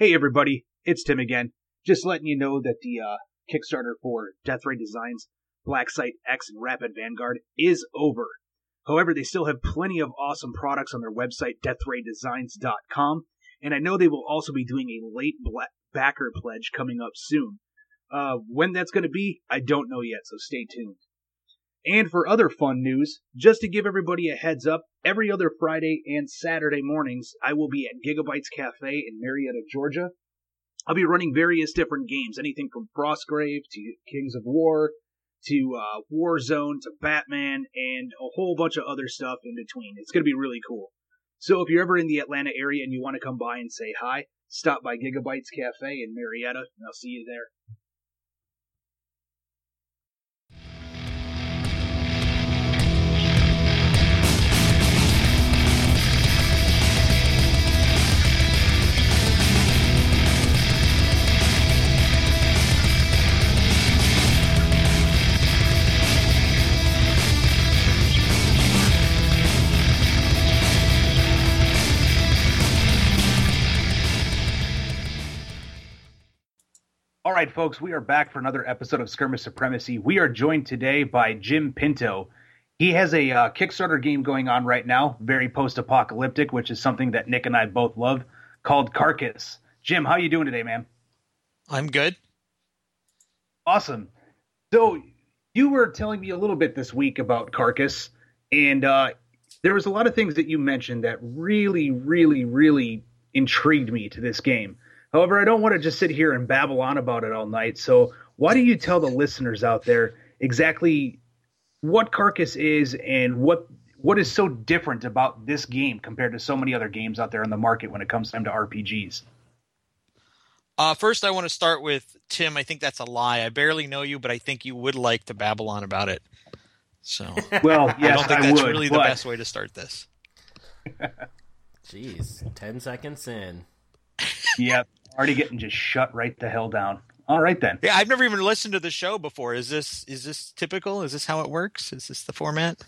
Hey everybody, it's Tim again. Just letting you know that the uh, Kickstarter for Death Ray Designs, Black Site X, and Rapid Vanguard is over. However, they still have plenty of awesome products on their website, deathraydesigns.com, and I know they will also be doing a late backer pledge coming up soon. Uh, when that's going to be, I don't know yet, so stay tuned. And for other fun news, just to give everybody a heads up, every other Friday and Saturday mornings, I will be at Gigabytes Cafe in Marietta, Georgia. I'll be running various different games, anything from Frostgrave to Kings of War to uh, Warzone to Batman and a whole bunch of other stuff in between. It's going to be really cool. So if you're ever in the Atlanta area and you want to come by and say hi, stop by Gigabytes Cafe in Marietta, and I'll see you there. All right, folks, we are back for another episode of Skirmish Supremacy. We are joined today by Jim Pinto. He has a uh, Kickstarter game going on right now, very post-apocalyptic, which is something that Nick and I both love, called Carcass. Jim, how are you doing today, man? I'm good. Awesome. So you were telling me a little bit this week about Carcass, and uh, there was a lot of things that you mentioned that really, really, really intrigued me to this game. However, I don't want to just sit here and babble on about it all night. So, why don't you tell the listeners out there exactly what Carcass is and what what is so different about this game compared to so many other games out there on the market when it comes time to RPGs? Uh, first, I want to start with Tim. I think that's a lie. I barely know you, but I think you would like to babble on about it. So, well, yes, I don't think I that's would, really but... the best way to start this. Jeez, ten seconds in. yep, already getting just shut right the hell down. All right then. Yeah, I've never even listened to the show before. Is this is this typical? Is this how it works? Is this the format?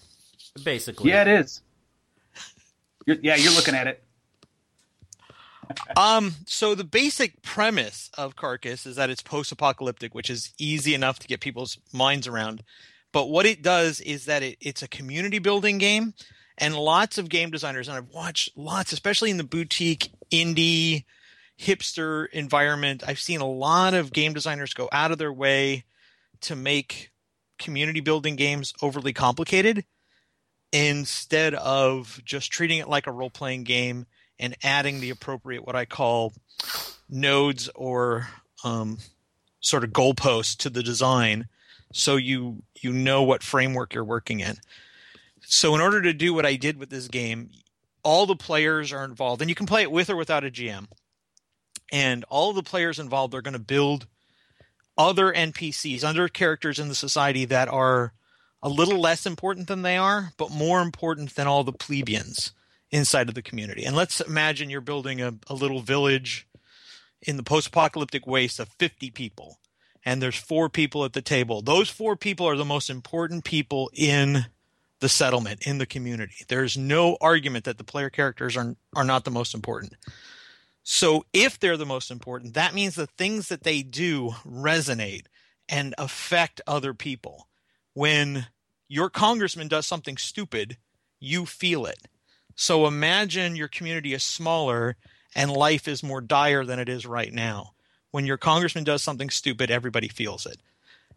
Basically, Yeah, it is. You're, yeah, you're looking at it. Um, so the basic premise of Carcass is that it's post-apocalyptic, which is easy enough to get people's minds around. But what it does is that it, it's a community building game, and lots of game designers, and I've watched lots, especially in the boutique indie hipster environment. I've seen a lot of game designers go out of their way to make community building games overly complicated instead of just treating it like a role playing game and adding the appropriate, what I call nodes or um, sort of goalposts to the design so you you know what framework you're working in. So in order to do what I did with this game, all the players are involved and you can play it with or without a GM and all the players involved are going to build other NPCs, other characters in the society that are a little less important than they are, but more important than all the plebeians inside of the community. And let's imagine you're building a, a little village in the post apocalyptic waste of 50 people, and there's four people at the table. Those four people are the most important people in the settlement, in the community. There's no argument that the player characters are, are not the most important. So if they're the most important, that means the things that they do resonate and affect other people. When your congressman does something stupid, you feel it. So imagine your community is smaller and life is more dire than it is right now. When your congressman does something stupid, everybody feels it.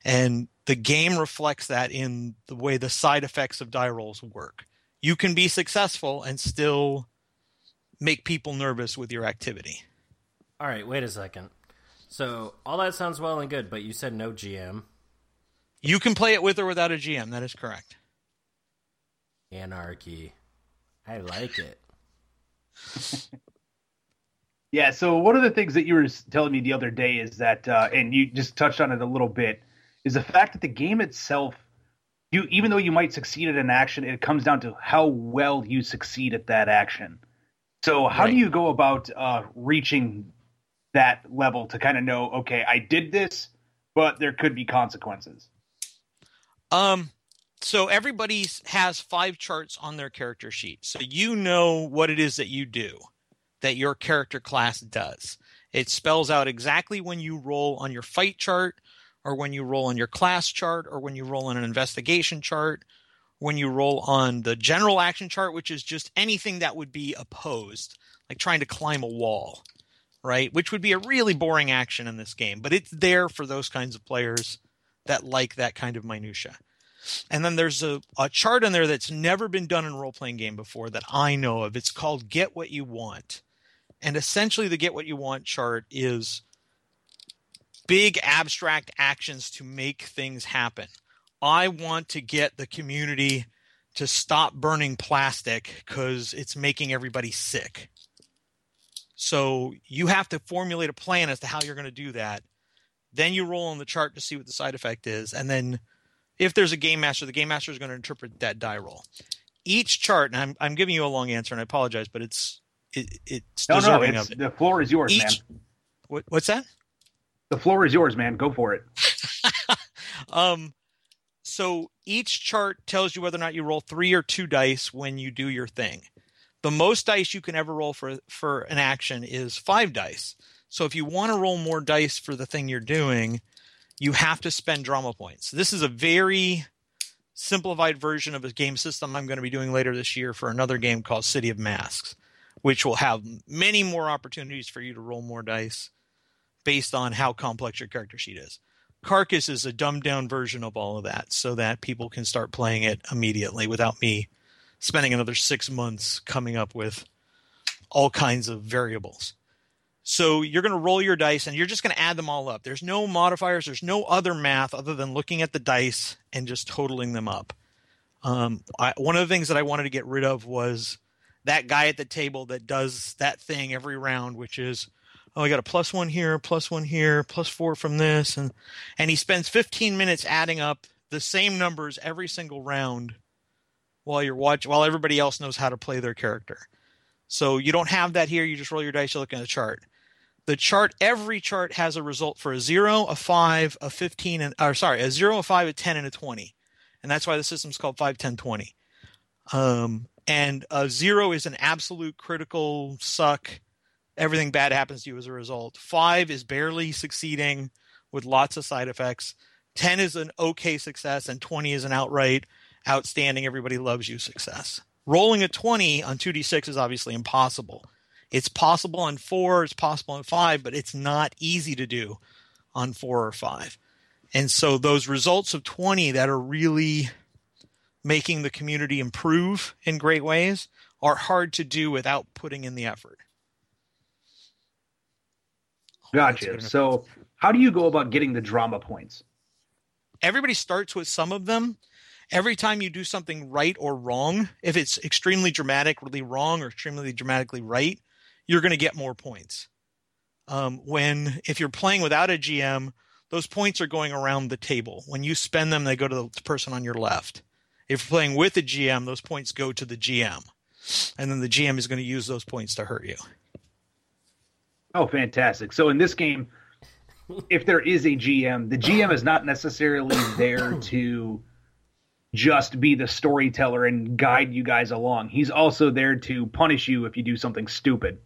And the game reflects that in the way the side effects of die rolls work. You can be successful and still make people nervous with your activity. All right, wait a second. So all that sounds well and good, but you said no GM. You can play it with or without a GM. That is correct. Anarchy. I like it. Yeah, so one of the things that you were telling me the other day is that, uh, and you just touched on it a little bit, is the fact that the game itself, you even though you might succeed at an action, it comes down to how well you succeed at that action. So how Right. do you go about uh, reaching that level to kind of know, okay, I did this, but there could be consequences? Um, so everybody has five charts on their character sheet. So you know what it is that you do, that your character class does. It spells out exactly when you roll on your fight chart, or when you roll on your class chart, or when you roll on an investigation chart, when you roll on the general action chart, which is just anything that would be opposed, like trying to climb a wall, right? Which would be a really boring action in this game, but it's there for those kinds of players that like that kind of minutia. And then there's a, a chart in there that's never been done in a role playing game before that I know of. It's called Get What You Want. And essentially, the Get What You Want chart is big abstract actions to make things happen. I want to get the community to stop burning plastic because it's making everybody sick. So you have to formulate a plan as to how you're going to do that. Then you roll on the chart to see what the side effect is. And then if there's a game master, the game master is going to interpret that die roll. Each chart, and I'm, I'm giving you a long answer, and I apologize, but it's it, it's No, no, deserving it's, of it. the floor is yours, Each- man. What, what's that? The floor is yours, man. Go for it. Um, so each chart tells you whether or not you roll three or two dice when you do your thing. The most dice you can ever roll for for an action is five dice. So if you want to roll more dice for the thing you're doing, you have to spend drama points. This is a very simplified version of a game system I'm going to be doing later this year for another game called City of Masks, which will have many more opportunities for you to roll more dice based on how complex your character sheet is. Carcass is a dumbed down version of all of that so that people can start playing it immediately without me spending another six months coming up with all kinds of variables. So you're going to roll your dice and you're just going to add them all up. There's no modifiers, there's no other math other than looking at the dice and just totaling them up. Um, I, one of the things that I wanted to get rid of was that guy at the table that does that thing every round, which is oh, I got a plus one here, plus one here, plus four from this, and and he spends 15 minutes adding up the same numbers every single round while you're watching, while everybody else knows how to play their character. So you don't have that here. You just roll your dice. You look at the chart. The chart, every chart has a result for a zero, a five, a 15, and or sorry, a zero, a five, a 10, and a 20, and that's why the system's called 5, 10, 20. Um, and a zero is an absolute critical suck everything bad happens to you as a result. Five is barely succeeding with lots of side effects. 10 is an okay success, and 20 is an outright outstanding, everybody loves you success. Rolling a 20 on 2d6 is obviously impossible. It's possible on four, it's possible on five, but it's not easy to do on four or five. And so those results of 20 that are really making the community improve in great ways are hard to do without putting in the effort. Good Gotcha. So, how do you go about getting the drama points? everybody starts with some of them. Every time you do something right or wrong, if it's extremely dramatically wrong or extremely dramatically right, you're going to get more points. Um, when if you're playing without a GM, those points are going around the table. When you spend them, they go to the person on your left. If you're playing with a GM, those points go to the GM, and then the GM is going to use those points to hurt you. Oh, fantastic. So, in this game, if there is a GM, the GM is not necessarily there to just be the storyteller and guide you guys along. He's also there to punish you if you do something stupid.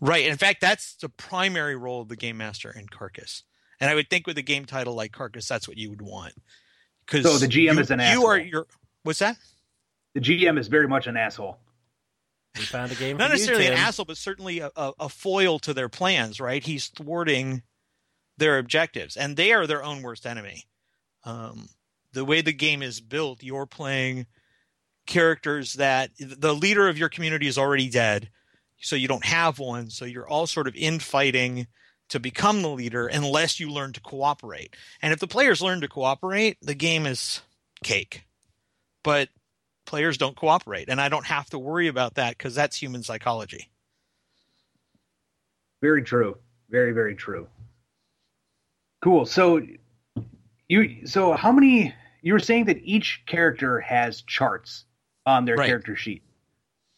Right. In fact, that's the primary role of the game master in Carcass. And I would think with a game title like Carcass, that's what you would want. Because So the GM you, is an you asshole. are your what's that? The GM is very much an asshole. We found a game. Not for you, necessarily an asshole, but certainly a, a, a foil to their plans. Right? He's thwarting their objectives, and they are their own worst enemy. Um, the way the game is built, you're playing characters that the leader of your community is already dead, so you don't have one. So you're all sort of infighting to become the leader unless you learn to cooperate. And if the players learn to cooperate, the game is cake. But players don't cooperate, and I don't have to worry about that because that's human psychology. Very true. Very very true. Cool. So you so how many you were saying that each character has charts on their Right. character sheet.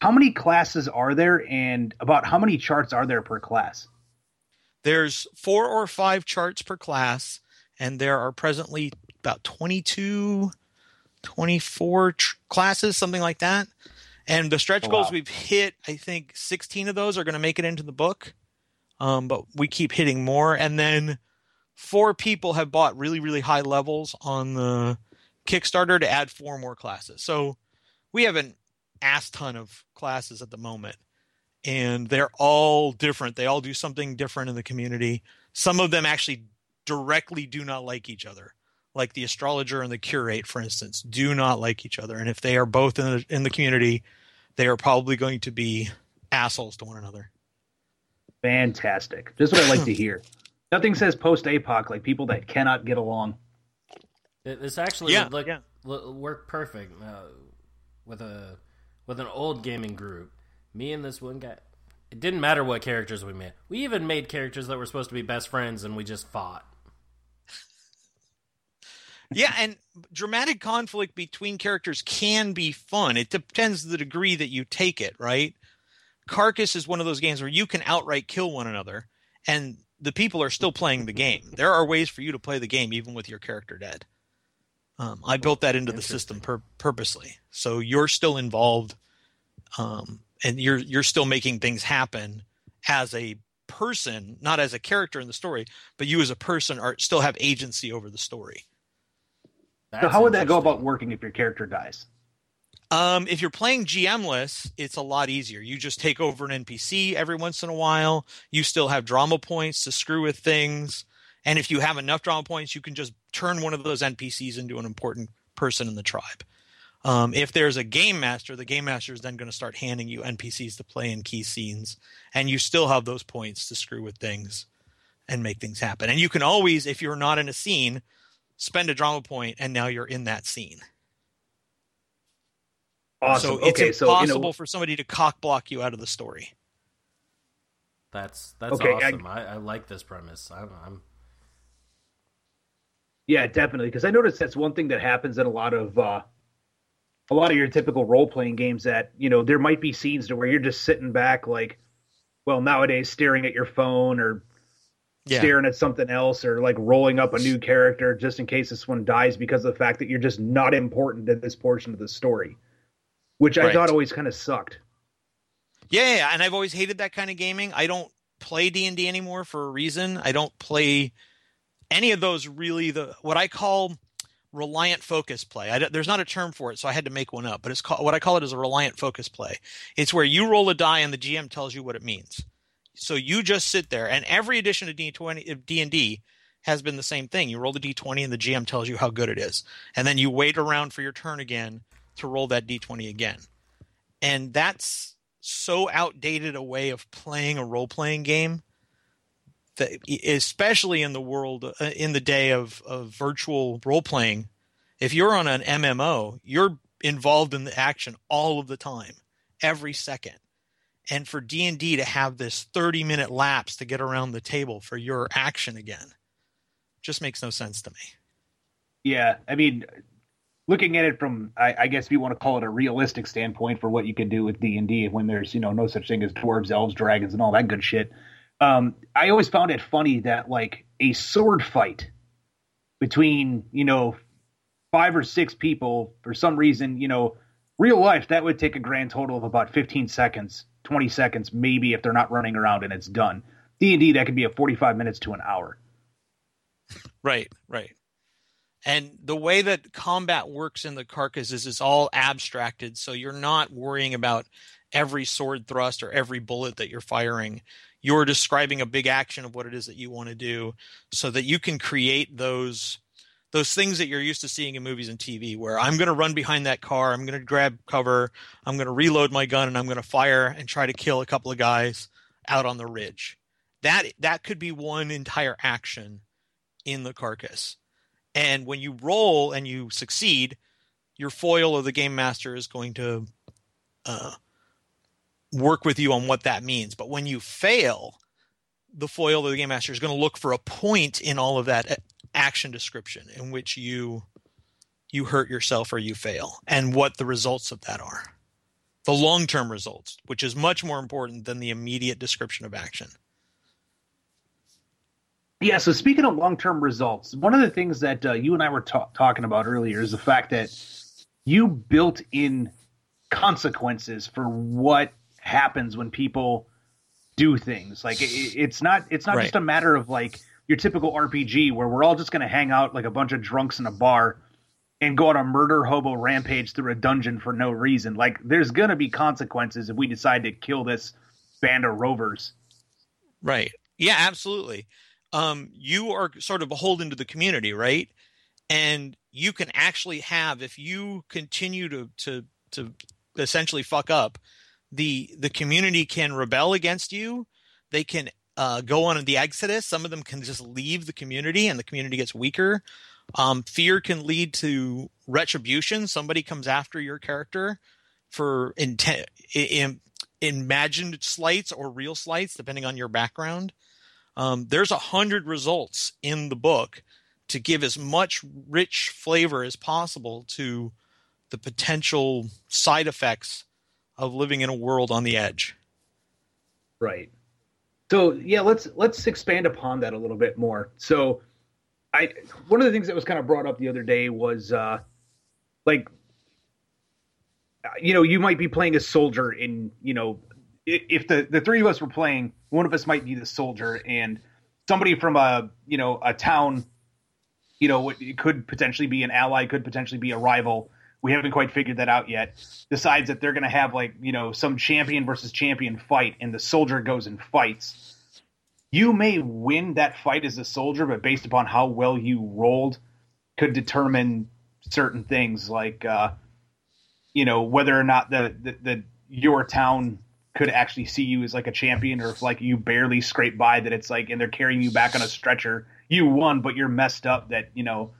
How many classes are there and about how many charts are there per class? There's four or five charts per class, and there are presently about 22, 24 tr- classes, something like that. And the stretch Oh, goals wow. we've hit, I think 16 of those are going to make it into the book. um, but we keep hitting more. And then four people have bought really, really high levels on the Kickstarter to add four more classes. So we have an ass ton of classes at the moment, and they're all different. They all do something different in the community. Some of them actually directly do not like each other. Like the astrologer and the curate, for instance, do not like each other. And if they are both in the, in the community, they are probably going to be assholes to one another. Fantastic. This is what I like to hear. Nothing says post APOC like people that cannot get along. This actually yeah, would look, yeah. work perfect uh, with a with an old gaming group. Me and this one guy. It didn't matter what characters we made. We even made characters that were supposed to be best friends, and we just fought. Yeah, and dramatic conflict between characters can be fun. It depends the degree that you take it, right? Carcass is one of those games where you can outright kill one another, and the people are still playing the game. There are ways for you to play the game even with your character dead. Um, I built that into the system pur- purposely, so you're still involved, um, and you're you're still making things happen as a person, not as a character in the story, but you as a person are still have agency over the story. That's so how would that go about working if your character dies? Um, if you're playing GMless, it's a lot easier. You just take over an NPC every once in a while. You still have drama points to screw with things. And if you have enough drama points, you can just turn one of those NPCs into an important person in the tribe. Um, if there's a game master, the game master is then going to start handing you NPCs to play in key scenes, and you still have those points to screw with things and make things happen. And you can always, if you're not in a scene, spend a drama point, and now you're in that scene. Awesome. So it's okay, impossible so, you know, for somebody to cock block you out of the story. That's that's okay, awesome. I, I, I, like this premise. I'm, I'm... Yeah, definitely. Because I noticed that's one thing that happens in a lot of uh, a lot of your typical role playing games. That you know there might be scenes to where you're just sitting back, like, well, nowadays staring at your phone or yeah. staring at something else or like rolling up a new character just in case this one dies because of the fact that you're just not important in this portion of the story which I right. thought always kind of sucked. Yeah, and I've always hated that kind of gaming. I don't play D and D anymore for a reason. I don't play any of those really the what I call reliant focus play. I, there's not a term for it, so I had to make one up. But it's called what I call it is a reliant focus play. It's where you roll a die and the GM tells you what it means. So you just sit there, and every edition of D20 of D and D has been the same thing. You roll the D20 and the GM tells you how good it is, and then you wait around for your turn again to roll that d20 again. And that's so outdated a way of playing a role playing game that especially in the world uh, in the day of, of virtual role playing if you're on an mmo you're involved in the action all of the time every second and for d&d to have this 30 minute lapse to get around the table for your action again just makes no sense to me yeah i mean looking at it from I, I, guess if you want to call it a realistic standpoint for what you can do with D and D when there's you know no such thing as dwarves, elves, dragons, and all that good shit. Um, I always found it funny that like a sword fight between you know five or six people for some reason you know real life that would take a grand total of about 15 seconds 20 seconds maybe if they're not running around and it's done. D&d that could be a 45 minutes to an hour. Right right. And the way that combat works in the carcass is it's all abstracted, so you're not worrying about every sword thrust or every bullet that you're firing. You're describing a big action of what it is that you want to do, so that you can create those those things that you're used to seeing in movies and TV, where I'm going to run behind that car, I'm going to grab cover, I'm going to reload my gun, and I'm going to fire and try to kill a couple of guys out on the ridge. That that could be one entire action in the carcass and when you roll and you succeed, your foil or the game master is going to uh, work with you on what that means. But when you fail, the foil or the game master is going to look for a point in all of that action description in which you you hurt yourself or you fail and what the results of that are the long-term results which is much more important than the immediate description of action yeah. So speaking of long term results, one of the things that uh, you and I were ta- talking about earlier is the fact that you built in consequences for what happens when people do things. Like it, it's not it's not right. just a matter of like your typical RPG where we're all just going to hang out like a bunch of drunks in a bar and go on a murder hobo rampage through a dungeon for no reason. Like there's going to be consequences if we decide to kill this band of rovers. Right. Yeah, absolutely. Um, you are sort of beholden to the community, right? And you can actually have if you continue to to to essentially fuck up, the the community can rebel against you. They can uh, go on the exodus. Some of them can just leave the community, and the community gets weaker. Um, fear can lead to retribution. Somebody comes after your character for intent, in, imagined slights or real slights, depending on your background. Um, there's a hundred results in the book to give as much rich flavor as possible to the potential side effects of living in a world on the edge. Right. So yeah, let's let's expand upon that a little bit more. So I one of the things that was kind of brought up the other day was uh like you know, you might be playing a soldier in, you know, if the the three of us were playing, one of us might be the soldier and somebody from a, you know, a town, you know, it could potentially be an ally, could potentially be a rival. We haven't quite figured that out yet. Decides that they're going to have like, you know, some champion versus champion fight and the soldier goes and fights you may win that fight as a soldier, but based upon how well you rolled, could determine certain things like, uh, you know, whether or not the, the, the your town could actually see you as like a champion, or if like you barely scrape by, that it's like, and they're carrying you back on a stretcher. You won, but you're messed up. That you know,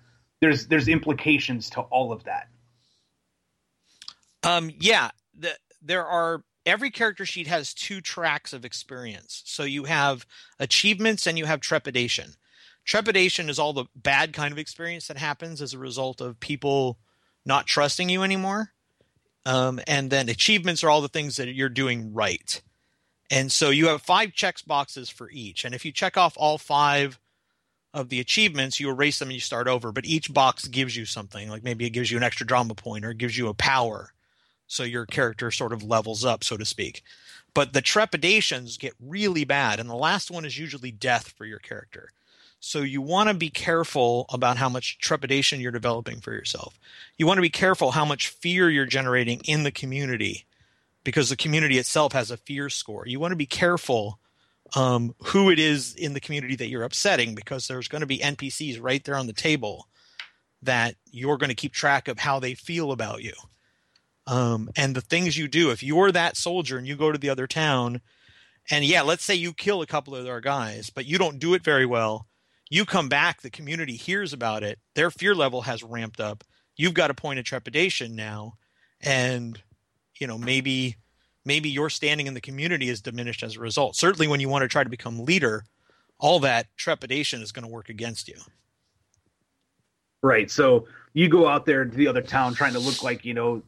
there's there's implications to all of that. Um. Yeah. The, there are every character sheet has two tracks of experience. So you have achievements and you have trepidation. Trepidation is all the bad kind of experience that happens as a result of people not trusting you anymore. Um, and then achievements are all the things that you're doing right. And so you have five checks boxes for each. And if you check off all five of the achievements, you erase them and you start over. But each box gives you something. Like maybe it gives you an extra drama point or it gives you a power so your character sort of levels up, so to speak. But the trepidations get really bad, and the last one is usually death for your character. So you want to be careful about how much trepidation you're developing for yourself. You want to be careful how much fear you're generating in the community because the community itself has a fear score. You want to be careful um, who it is in the community that you're upsetting because there's going to be NPCs right there on the table that you're going to keep track of how they feel about you um, and the things you do. If you're that soldier and you go to the other town, and yeah, let's say you kill a couple of their guys, but you don't do it very well. You come back, the community hears about it, their fear level has ramped up. You've got a point of trepidation now, and you know maybe maybe your standing in the community is diminished as a result. Certainly, when you want to try to become leader, all that trepidation is going to work against you. Right. So you go out there to the other town trying to look like you know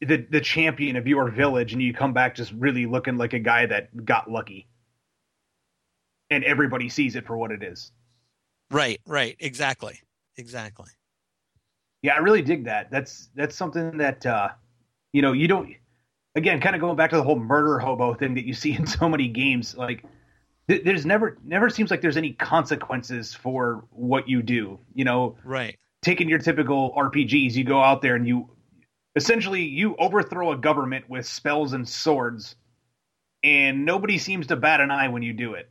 the the champion of your village and you come back just really looking like a guy that got lucky. And everybody sees it for what it is. Right right. Exactly. Exactly. Yeah i really dig that. That's that's something that uh you know you don't again kind of going back to the whole murder hobo thing that you see in so many games like th- there's never never seems like there's any consequences for what you do you know? Right. Taking your typical rpgs you go out there and you essentially you overthrow a government with spells and swords and nobody seems to bat an eye when you do it.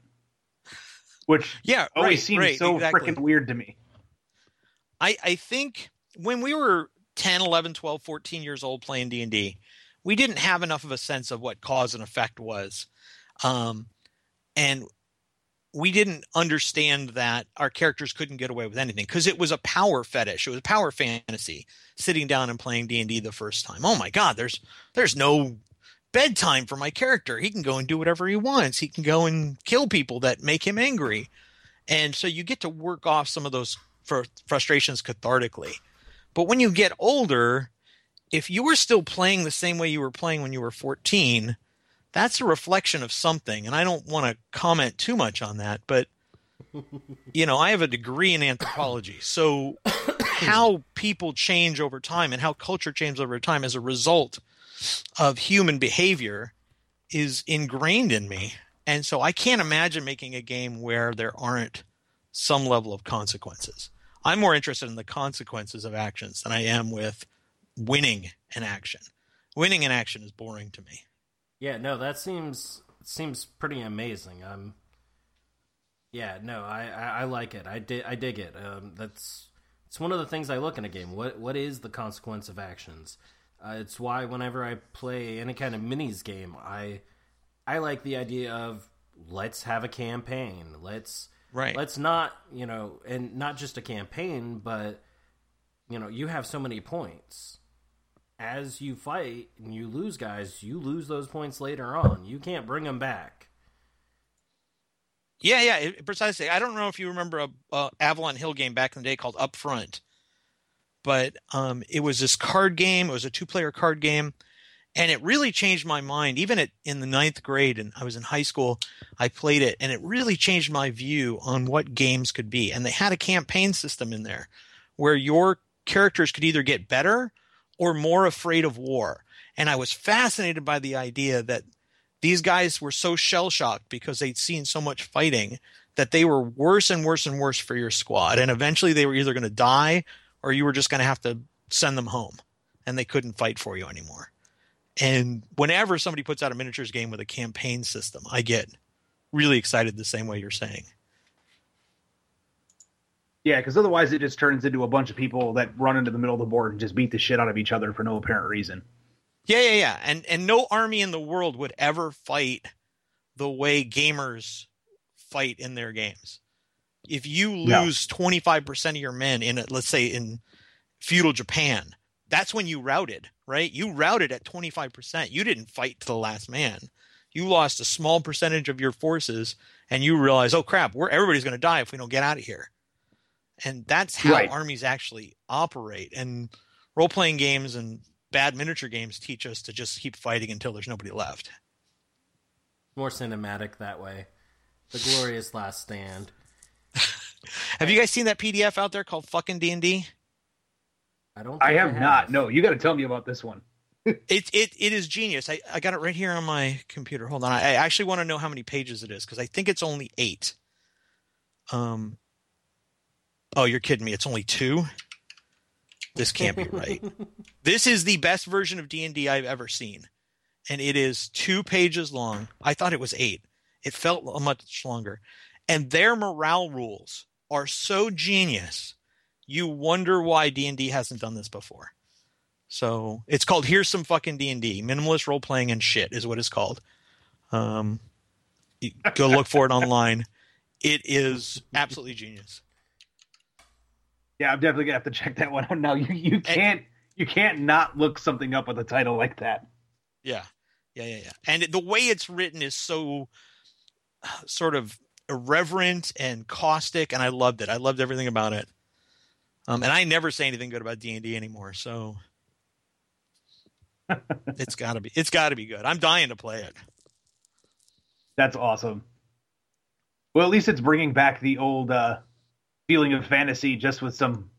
Which yeah always right, seems right, so exactly. freaking weird to me. I i think when we were 10 11 12 14 years old playing d&d we didn't have enough of a sense of what cause and effect was. Um, and we didn't understand that our characters couldn't get away with anything because it was a power fetish. It was a power fantasy. Sitting down and playing D and D the first time. Oh my God, there's there's no bedtime for my character. He can go and do whatever he wants. He can go and kill people that make him angry, and so you get to work off some of those fr- frustrations cathartically. But when you get older, if you were still playing the same way you were playing when you were 14, that's a reflection of something. And I don't want to comment too much on that, but you know, I have a degree in anthropology. So how people change over time and how culture changes over time as a result of human behavior is ingrained in me. And so I can't imagine making a game where there aren't some level of consequences. I'm more interested in the consequences of actions than I am with winning an action. Winning an action is boring to me. Yeah, no, that seems seems pretty amazing. Um, yeah, no, I, I, I like it. I dig I dig it. Um, that's it's one of the things I look in a game. What what is the consequence of actions? Uh, it's why whenever I play any kind of minis game, I I like the idea of let's have a campaign. Let's right. Let's not you know, and not just a campaign, but you know, you have so many points. As you fight and you lose guys, you lose those points later on. You can't bring them back. Yeah, yeah, precisely. I don't know if you remember a, a Avalon Hill game back in the day called Upfront, but um, it was this card game. It was a two-player card game, and it really changed my mind. Even at, in the ninth grade, and I was in high school, I played it, and it really changed my view on what games could be. And they had a campaign system in there where your characters could either get better or more afraid of war. And I was fascinated by the idea that these guys were so shell shocked because they'd seen so much fighting that they were worse and worse and worse for your squad. And eventually they were either going to die or you were just going to have to send them home and they couldn't fight for you anymore. And whenever somebody puts out a miniatures game with a campaign system, I get really excited the same way you're saying. Yeah, because otherwise it just turns into a bunch of people that run into the middle of the board and just beat the shit out of each other for no apparent reason. Yeah, yeah, yeah. And and no army in the world would ever fight the way gamers fight in their games. If you lose twenty five percent of your men in a, let's say in feudal Japan, that's when you routed, right? You routed at twenty five percent. You didn't fight to the last man. You lost a small percentage of your forces, and you realize, oh crap, we're everybody's going to die if we don't get out of here. And that's how right. armies actually operate. And role playing games and bad miniature games teach us to just keep fighting until there's nobody left. More cinematic that way. The glorious last stand. have you guys seen that PDF out there called fucking D and D? I don't. I have, I have, not. No, you got to tell me about this one. it it it is genius. I, I got it right here on my computer. Hold on. I, I actually want to know how many pages it is because I think it's only eight. Um. Oh, you're kidding me! It's only two. This can't be right. this is the best version of D&D I've ever seen. And it is 2 pages long. I thought it was 8. It felt much longer. And their morale rules are so genius. You wonder why D&D hasn't done this before. So, it's called Here's Some Fucking D&D. Minimalist Role Playing and Shit is what it's called. Um, go look for it online. It is absolutely genius. Yeah, I'm definitely gonna have to check that one out now. You you can't and, you can't not look something up with a title like that. Yeah, yeah, yeah, yeah. And the way it's written is so sort of irreverent and caustic, and I loved it. I loved everything about it. Um, and I never say anything good about D and D anymore, so it's got to be it's got to be good. I'm dying to play it. That's awesome. Well, at least it's bringing back the old uh, feeling of fantasy just with some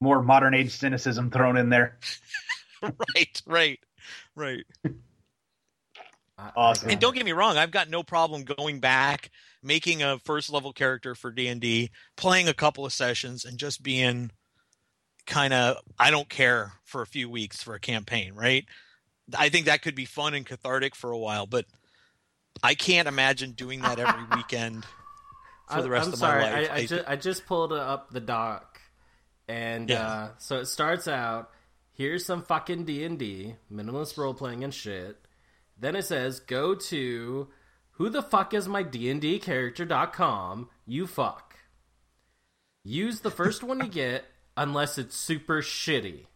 more modern age cynicism thrown in there. right, right, right. Awesome. And don't get me wrong, I've got no problem going back, making a first level character for D and D, playing a couple of sessions, and just being kind of I don't care for a few weeks for a campaign, right? I think that could be fun and cathartic for a while, but I can't imagine doing that every weekend for the rest I'm of sorry, my life. I, I, I, just, I just pulled up the doc, and yeah. uh, so it starts out. Here's some fucking D and D, minimalist role playing and shit. Then it says go to who the fuck is my D and D character.com. You fuck. Use the first one you get, unless it's super shitty.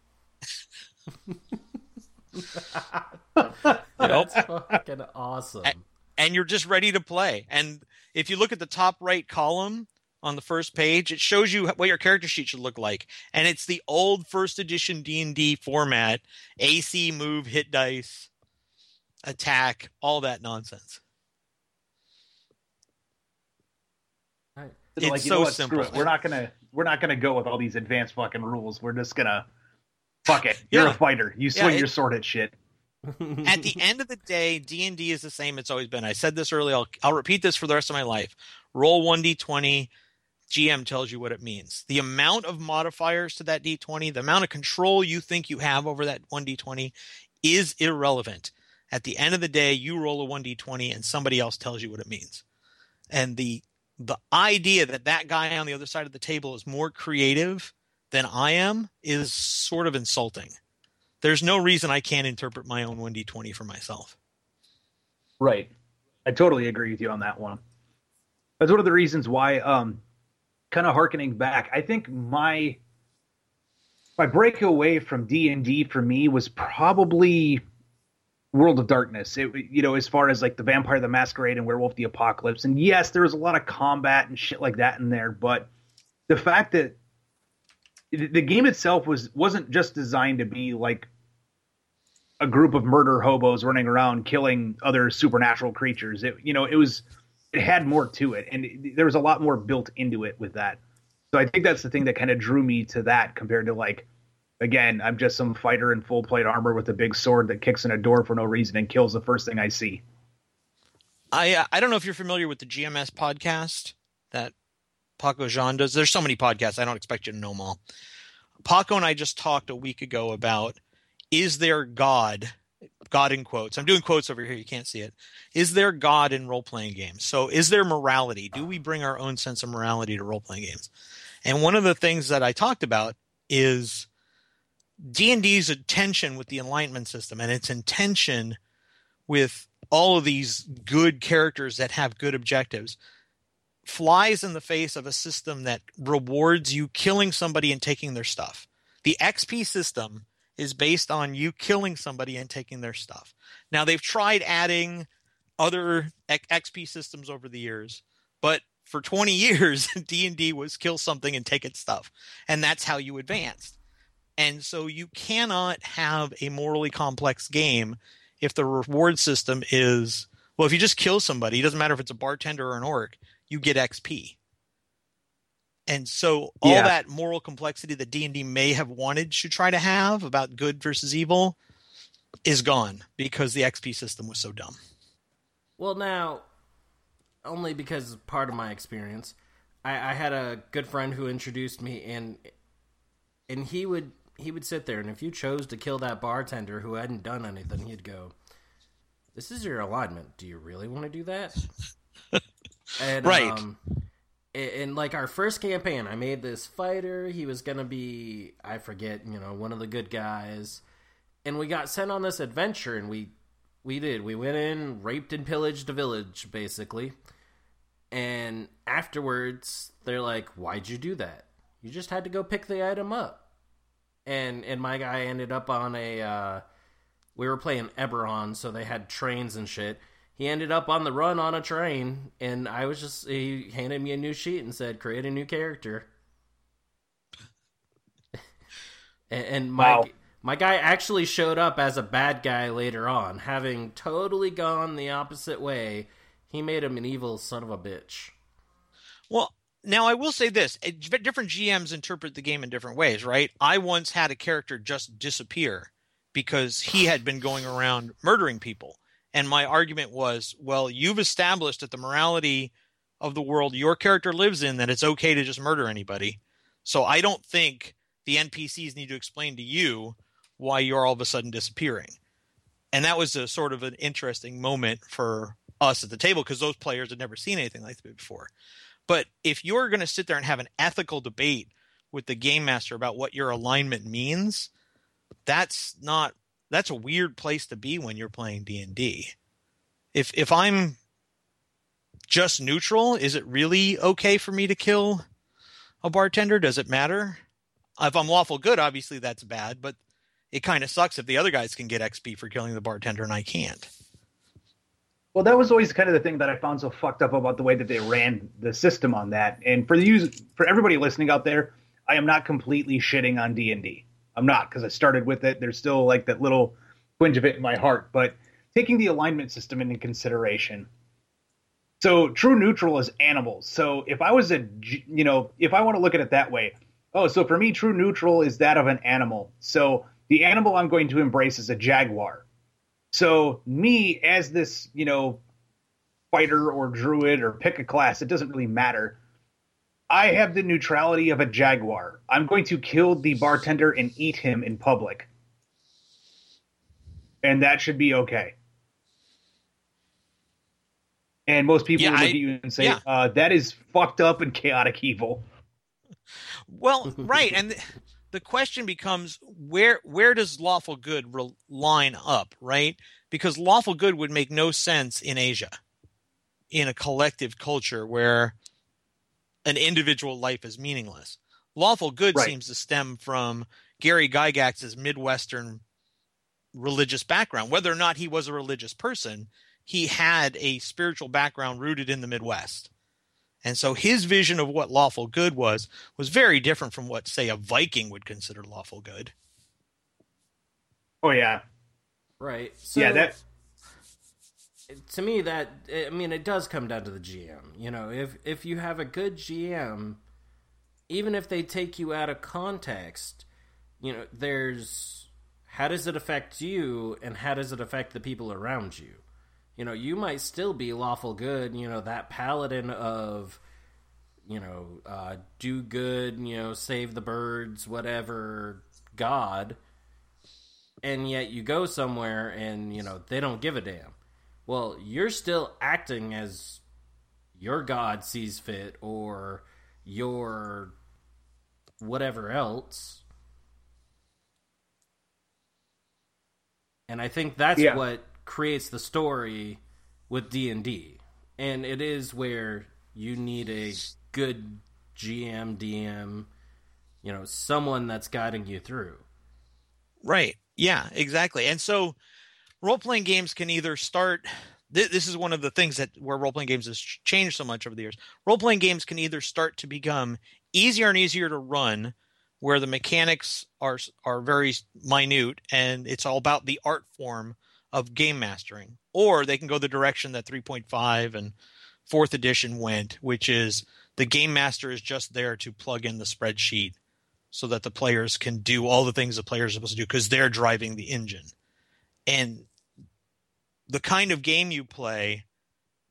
That's fucking awesome. And, and you're just ready to play. And if you look at the top right column on the first page, it shows you what your character sheet should look like, and it's the old first edition D and D format: AC, move, hit dice, attack, all that nonsense. It's like, so what, simple. It. We're not gonna we're not gonna go with all these advanced fucking rules. We're just gonna fuck it. You're yeah. a fighter. You swing yeah, it, your sword at shit. At the end of the day, D and D is the same. It's always been. I said this earlier. I'll, I'll repeat this for the rest of my life. Roll one d twenty. GM tells you what it means. The amount of modifiers to that d20, the amount of control you think you have over that one d20, is irrelevant. At the end of the day, you roll a one d20, and somebody else tells you what it means. And the the idea that that guy on the other side of the table is more creative than I am is sort of insulting. There's no reason I can't interpret my own 1d20 for myself. Right. I totally agree with you on that one. That's one of the reasons why um kind of harkening back, I think my my breakaway from D&D for me was probably World of Darkness. It, you know, as far as like the Vampire the Masquerade and Werewolf the Apocalypse. And yes, there was a lot of combat and shit like that in there, but the fact that the game itself was wasn't just designed to be like a group of murder hobos running around killing other supernatural creatures. It you know it was it had more to it, and it, there was a lot more built into it with that. So I think that's the thing that kind of drew me to that compared to like again I'm just some fighter in full plate armor with a big sword that kicks in a door for no reason and kills the first thing I see. I uh, I don't know if you're familiar with the GMS podcast that Paco Jean does. There's so many podcasts. I don't expect you to know them all. Paco and I just talked a week ago about is there God, God in quotes. I'm doing quotes over here. You can't see it. Is there God in role playing games? So is there morality? Do we bring our own sense of morality to role playing games? And one of the things that I talked about is D&D's intention with the alignment system and its intention with all of these good characters that have good objectives flies in the face of a system that rewards you killing somebody and taking their stuff. The XP system is based on you killing somebody and taking their stuff. Now they've tried adding other XP systems over the years, but for 20 years D&D was kill something and take its stuff. And that's how you advanced. And so you cannot have a morally complex game if the reward system is well if you just kill somebody, it doesn't matter if it's a bartender or an orc, you get XP. And so all yeah. that moral complexity that D&D may have wanted to try to have about good versus evil is gone because the XP system was so dumb. Well, now only because part of my experience, I, I had a good friend who introduced me and and he would he would sit there and if you chose to kill that bartender who hadn't done anything, he'd go, "This is your alignment. Do you really want to do that?" And, right. Um, in like our first campaign, I made this fighter. He was gonna be, I forget, you know, one of the good guys. And we got sent on this adventure, and we we did. We went in, raped and pillaged a village, basically. And afterwards, they're like, "Why'd you do that? You just had to go pick the item up." And and my guy ended up on a. Uh, we were playing Eberron, so they had trains and shit he ended up on the run on a train, and I was just he handed me a new sheet and said, "Create a new character." and, and my wow. my guy actually showed up as a bad guy later on, having totally gone the opposite way. He made him an evil son of a bitch. Well, now I will say this: eh, different GMs interpret the game in different ways, right? I once had a character just disappear because he had been going around murdering people and my argument was, well, you've established that the morality of the world your character lives in that it's okay to just murder anybody. So I don't think the NPCs need to explain to you why you're all of a sudden disappearing. And that was a sort of an interesting moment for us at the table because those players had never seen anything like that before. But if you're going to sit there and have an ethical debate with the game master about what your alignment means, that's not that's a weird place to be when you're playing D&D. If if I'm just neutral, is it really okay for me to kill a bartender? Does it matter? If I'm lawful good, obviously that's bad, but it kind of sucks if the other guys can get XP for killing the bartender and I can't. Well, that was always kind of the thing that I found so fucked up about the way that they ran the system on that. And for the use, for everybody listening out there, I am not completely shitting on D and D. I'm not because I started with it. There's still like that little twinge of it in my heart, but taking the alignment system into consideration. So true neutral is animals. So if I was a, you know, if I want to look at it that way, oh, so for me, true neutral is that of an animal. So the animal I'm going to embrace is a jaguar. So me as this, you know, fighter or druid or pick a class, it doesn't really matter. I have the neutrality of a jaguar. I'm going to kill the bartender and eat him in public. And that should be okay. And most people yeah, look I, at you and say, yeah. uh, that is fucked up and chaotic evil. Well, right. And the question becomes where where does lawful good re- line up, right? Because lawful good would make no sense in Asia, in a collective culture where an individual life is meaningless. Lawful good right. seems to stem from Gary Gygax's Midwestern religious background. Whether or not he was a religious person, he had a spiritual background rooted in the Midwest. And so his vision of what lawful good was was very different from what, say, a Viking would consider lawful good. Oh yeah, right. So, yeah, that. To me, that I mean, it does come down to the GM. You know, if if you have a good GM, even if they take you out of context, you know, there's how does it affect you, and how does it affect the people around you? you know, you might still be lawful good, you know, that paladin of, you know, uh, do good, you know, save the birds, whatever, God. And yet you go somewhere and, you know, they don't give a damn. Well, you're still acting as your God sees fit or your whatever else. And I think that's yeah. what creates the story with D&D. And it is where you need a good GM, DM, you know, someone that's guiding you through. Right. Yeah, exactly. And so role playing games can either start this is one of the things that where role playing games has changed so much over the years. Role playing games can either start to become easier and easier to run where the mechanics are are very minute and it's all about the art form of game mastering, or they can go the direction that 3.5 and fourth edition went, which is the game master is just there to plug in the spreadsheet so that the players can do all the things the players are supposed to do because they're driving the engine. And the kind of game you play,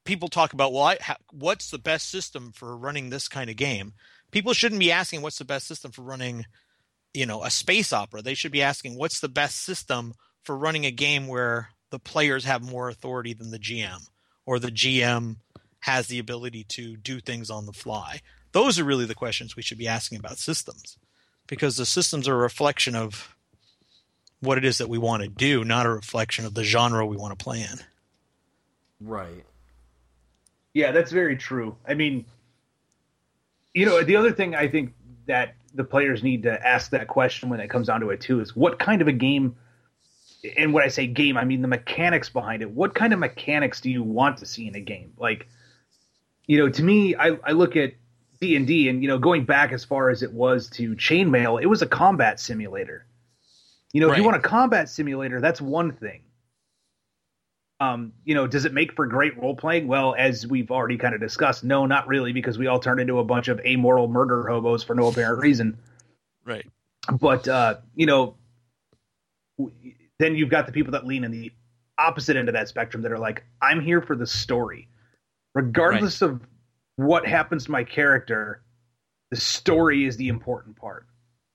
people talk about, well, I, what's the best system for running this kind of game? People shouldn't be asking what's the best system for running, you know, a space opera. They should be asking what's the best system for running a game where the players have more authority than the GM or the GM has the ability to do things on the fly. Those are really the questions we should be asking about systems because the systems are a reflection of what it is that we want to do, not a reflection of the genre we want to play in. Right. Yeah, that's very true. I mean, you know, the other thing I think that the players need to ask that question when it comes down to it too is what kind of a game – and when I say game, I mean the mechanics behind it. What kind of mechanics do you want to see in a game? Like, you know, to me, I, I look at D and D, and you know, going back as far as it was to Chainmail, it was a combat simulator. You know, right. if you want a combat simulator, that's one thing. Um, you know, does it make for great role playing? Well, as we've already kind of discussed, no, not really, because we all turned into a bunch of amoral murder hobos for no apparent reason. Right. But uh, you know, then you've got the people that lean in the opposite end of that spectrum that are like, I'm here for the story. Regardless right. of what happens to my character, the story is the important part.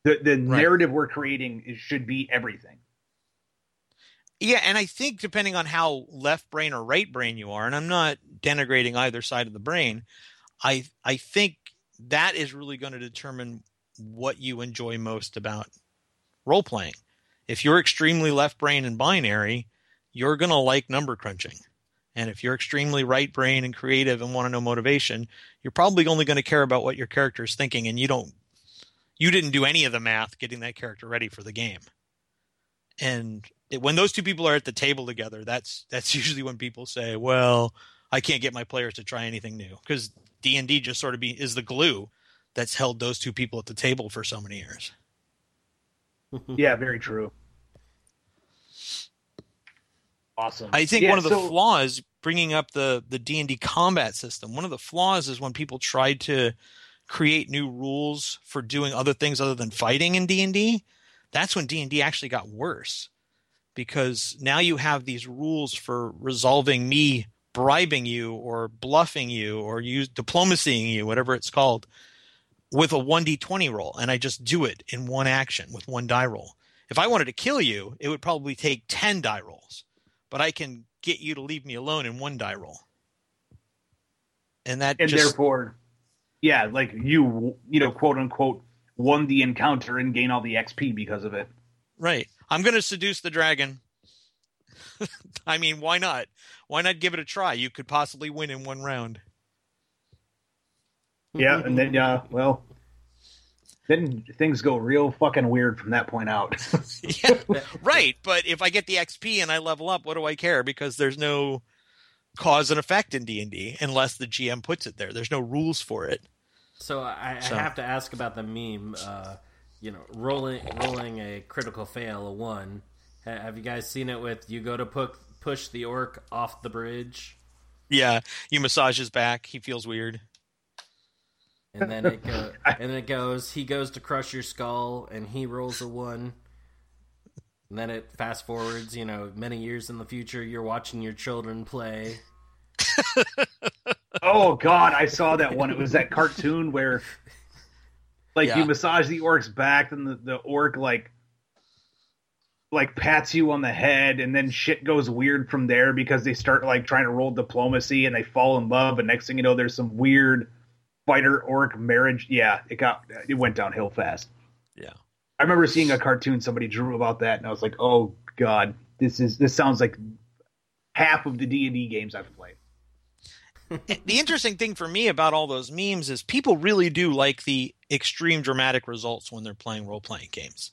The the right. narrative we're creating is, should be everything. Yeah, and I think depending on how left brain or right brain you are, and I'm not denigrating either side of the brain, I I think that is really going to determine what you enjoy most about role playing. If you're extremely left brain and binary, you're going to like number crunching. And if you're extremely right brain and creative and want to know motivation, you're probably only going to care about what your character is thinking and you don't you didn't do any of the math getting that character ready for the game. And it, when those two people are at the table together, that's that's usually when people say, "Well, I can't get my players to try anything new" because D&D just sort of be is the glue that's held those two people at the table for so many years. yeah, very true. Awesome. I think yeah, one of the so, flaws bringing up the the D and D combat system. One of the flaws is when people try to create new rules for doing other things other than fighting in D and D. That's when D and D actually got worse because now you have these rules for resolving me bribing you or bluffing you or use diplomacying you, whatever it's called, with a 1d20 roll. And I just do it in one action with one die roll. If I wanted to kill you, it would probably take 10 die rolls, but I can get you to leave me alone in one die roll. And that and just, therefore, yeah, like you, you know, quote unquote, won the encounter and gain all the XP because of it. Right. I'm going to seduce the dragon. I mean, why not? Why not give it a try? You could possibly win in one round. Yeah, and then uh, well, then things go real fucking weird from that point out. yeah, right. But if I get the XP and I level up, what do I care? Because there's no cause and effect in D and D unless the GM puts it there. There's no rules for it. So I, so. I have to ask about the meme. Uh, you know, rolling rolling a critical fail, a one. Have you guys seen it with you go to put, push the orc off the bridge? Yeah, you massage his back. He feels weird. And then it go, and then it goes. He goes to crush your skull, and he rolls a one. And then it fast forwards. You know, many years in the future, you're watching your children play. oh God, I saw that one. It was that cartoon where like yeah. you massage the orc's back, and the, the orc like like pats you on the head, and then shit goes weird from there because they start like trying to roll diplomacy and they fall in love, and next thing you know, there's some weird fighter orc marriage. Yeah, it got it went downhill fast. Yeah, I remember seeing a cartoon somebody drew about that, and I was like, oh god, this is this sounds like half of the D and D games I've played the interesting thing for me about all those memes is people really do like the extreme dramatic results when they're playing role playing games.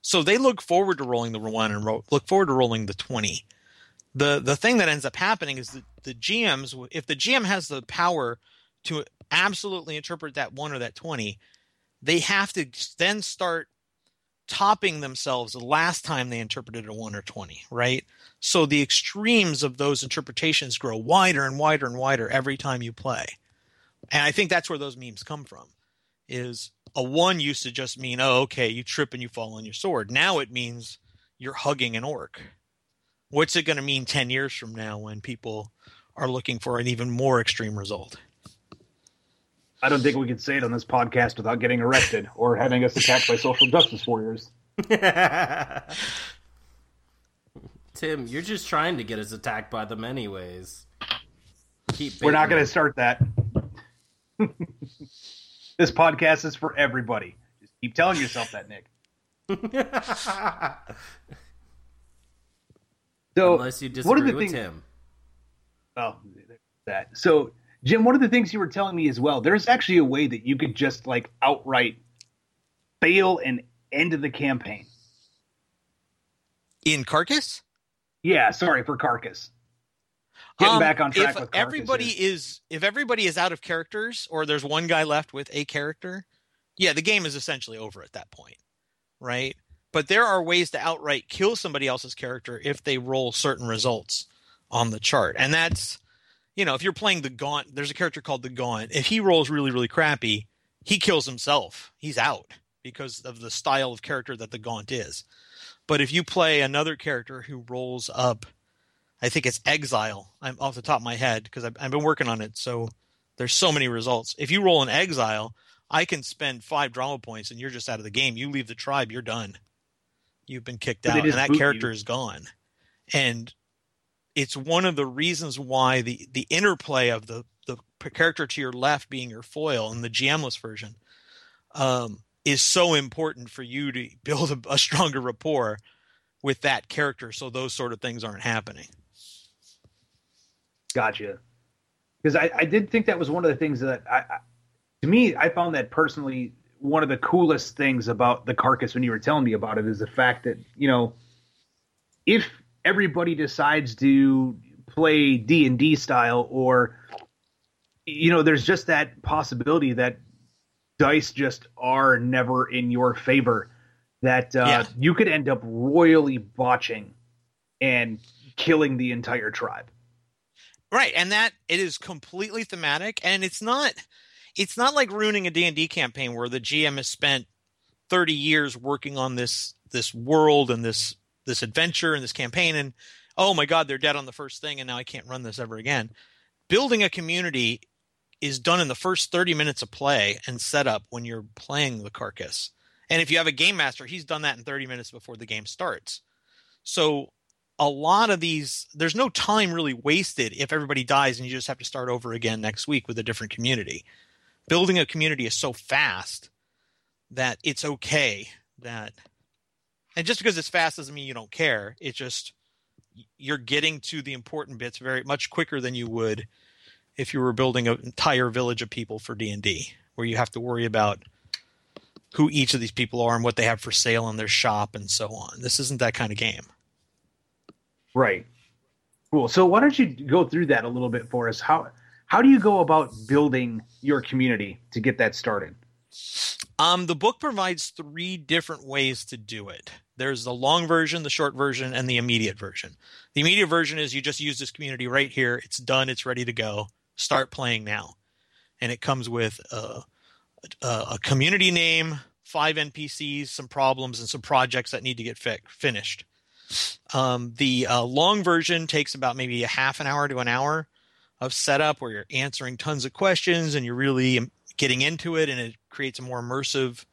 So they look forward to rolling the one and ro- look forward to rolling the 20. The the thing that ends up happening is that the GMs if the GM has the power to absolutely interpret that 1 or that 20, they have to then start topping themselves the last time they interpreted a 1 or 20, right? So the extremes of those interpretations grow wider and wider and wider every time you play. And I think that's where those memes come from. Is a 1 used to just mean, "Oh, okay, you trip and you fall on your sword." Now it means you're hugging an orc. What's it going to mean 10 years from now when people are looking for an even more extreme result? I don't think we can say it on this podcast without getting arrested or having us attacked by social justice warriors. Tim, you're just trying to get us attacked by them anyways. Keep We're not going to start that. this podcast is for everybody. Just keep telling yourself that, Nick. so, Unless you disagree what are the with things... Tim. Oh, that. So Jim, one of the things you were telling me as well, there's actually a way that you could just like outright fail and end the campaign. In Carcass? Yeah, sorry for Carcass. Getting um, back on track if everybody is if everybody is out of characters or there's one guy left with a character, yeah, the game is essentially over at that point. Right? But there are ways to outright kill somebody else's character if they roll certain results on the chart. And that's you know, if you're playing the Gaunt, there's a character called the Gaunt. If he rolls really, really crappy, he kills himself. He's out because of the style of character that the Gaunt is. But if you play another character who rolls up, I think it's Exile. I'm off the top of my head because I've, I've been working on it. So there's so many results. If you roll an Exile, I can spend five drama points and you're just out of the game. You leave the tribe, you're done. You've been kicked out, and that character you. is gone. And it's one of the reasons why the the interplay of the the character to your left being your foil in the GMless version um, is so important for you to build a, a stronger rapport with that character, so those sort of things aren't happening. Gotcha. Because I, I did think that was one of the things that I, I, to me, I found that personally one of the coolest things about the carcass when you were telling me about it is the fact that you know if everybody decides to play D and D style, or you know, there's just that possibility that dice just are never in your favor. That uh, yeah. you could end up royally botching and killing the entire tribe. Right, and that it is completely thematic, and it's not it's not like ruining a D&D campaign where the GM has spent 30 years working on this this world and this this adventure and this campaign and oh my god they're dead on the first thing and now i can't run this ever again. Building a community is done in the first 30 minutes of play and setup when you're playing the carcass. And if you have a game master he's done that in 30 minutes before the game starts. So a lot of these there's no time really wasted if everybody dies and you just have to start over again next week with a different community. Building a community is so fast that it's okay that and just because it's fast doesn't mean you don't care it's just you're getting to the important bits very much quicker than you would if you were building an entire village of people for D&D where you have to worry about who each of these people are and what they have for sale in their shop and so on. This isn't that kind of game. Right. Cool. So why don't you go through that a little bit for us? How how do you go about building your community to get that started? Um, the book provides three different ways to do it. There's the long version, the short version, and the immediate version. The immediate version is you just use this community right here. It's done. It's ready to go. Start playing now. And it comes with a, a, a community name, five NPCs, some problems, and some projects that need to get fi- finished. Um, the uh, long version takes about maybe a half an hour to an hour of setup where you're answering tons of questions and you're really getting into it, and it creates a more immersive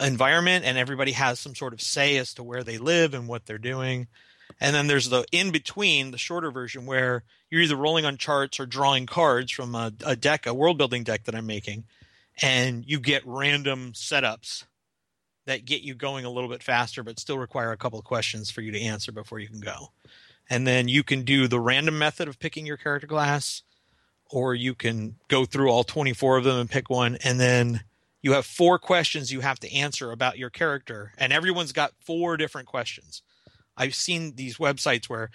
environment and everybody has some sort of say as to where they live and what they're doing. And then there's the in between, the shorter version, where you're either rolling on charts or drawing cards from a, a deck, a world building deck that I'm making, and you get random setups that get you going a little bit faster, but still require a couple of questions for you to answer before you can go. And then you can do the random method of picking your character class, or you can go through all 24 of them and pick one, and then you have four questions you have to answer about your character, and everyone's got four different questions. I've seen these websites where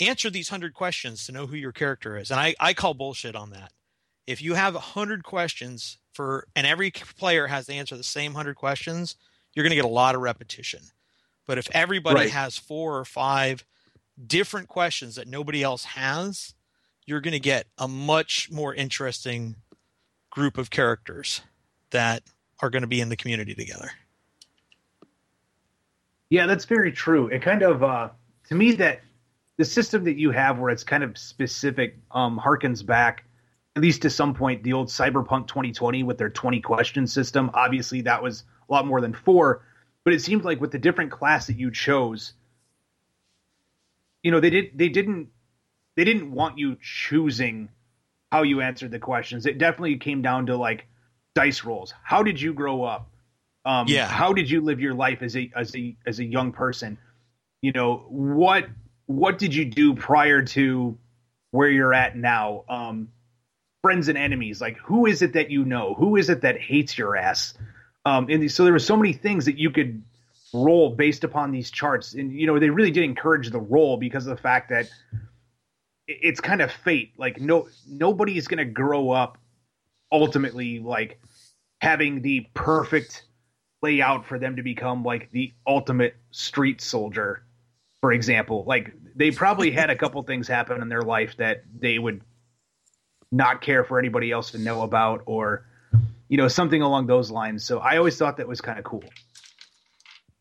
answer these hundred questions to know who your character is, and I, I call bullshit on that. If you have a hundred questions for, and every player has to answer the same hundred questions, you're going to get a lot of repetition. But if everybody right. has four or five different questions that nobody else has, you're going to get a much more interesting group of characters that are going to be in the community together. Yeah, that's very true. It kind of, uh, to me, that the system that you have where it's kind of specific um, harkens back, at least to some point, the old Cyberpunk 2020 with their 20 question system. Obviously, that was a lot more than four, but it seemed like with the different class that you chose, you know, they did they didn't they didn't want you choosing how you answered the questions. It definitely came down to like dice rolls. How did you grow up? Um, yeah. How did you live your life as a as a as a young person? You know what what did you do prior to where you're at now? Um, friends and enemies. Like who is it that you know? Who is it that hates your ass? Um, and so there were so many things that you could roll based upon these charts, and you know they really did encourage the roll because of the fact that it's kind of fate. Like no nobody is going to grow up ultimately like having the perfect layout for them to become like the ultimate street soldier for example. Like they probably had a couple things happen in their life that they would not care for anybody else to know about or you know something along those lines. So i always thought that was kind of cool.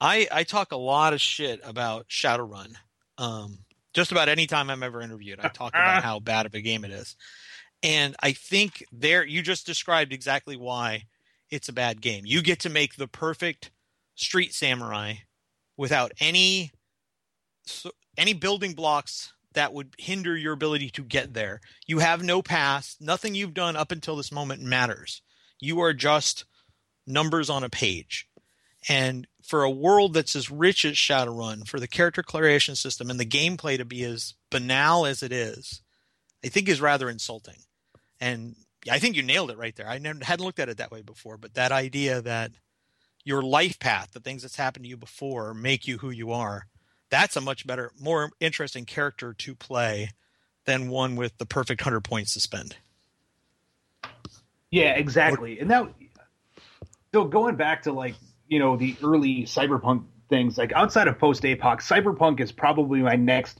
I i talk a lot of shit about shadowrun. Um just about any time i'm ever interviewed i talk about how bad of a game it is. And I think there you just described exactly why it's a bad game. You get to make the perfect street samurai without any any building blocks that would hinder your ability to get there. You have no past. Nothing you've done up until this moment matters. You are just numbers on a page. And for a world that's as rich as Shadowrun, for the character creation system and the gameplay to be as banal as it is, I think is rather insulting. And I think you nailed it right there. I never, hadn't looked at it that way before, but that idea that your life path, the things that's happened to you before, make you who you are. That's a much better, more interesting character to play than one with the perfect hundred points to spend. Yeah, exactly. And now, so going back to like you know the early cyberpunk things, like outside of post apoc, cyberpunk is probably my next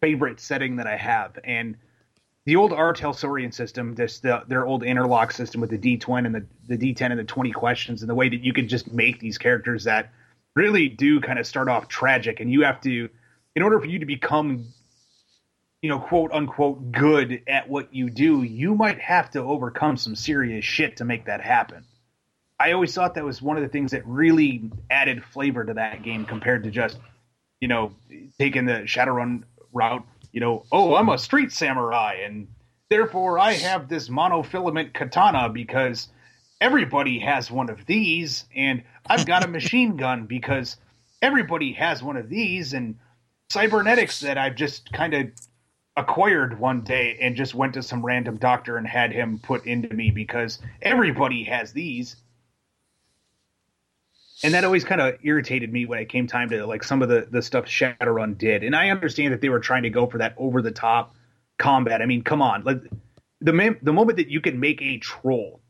favorite setting that I have, and the old R. Talsorian system, this the, their old interlock system with the D20 and the, the D10 and the 20 questions, and the way that you could just make these characters that really do kind of start off tragic, and you have to, in order for you to become, you know, quote unquote, good at what you do, you might have to overcome some serious shit to make that happen. I always thought that was one of the things that really added flavor to that game compared to just, you know, taking the Shadowrun route. You know, oh, I'm a street samurai, and therefore I have this monofilament katana because everybody has one of these, and I've got a machine gun because everybody has one of these, and cybernetics that I've just kind of acquired one day and just went to some random doctor and had him put into me because everybody has these. And that always kind of irritated me when it came time to like some of the the stuff Shadowrun did. And I understand that they were trying to go for that over the top combat. I mean, come on, like the the moment that you can make a troll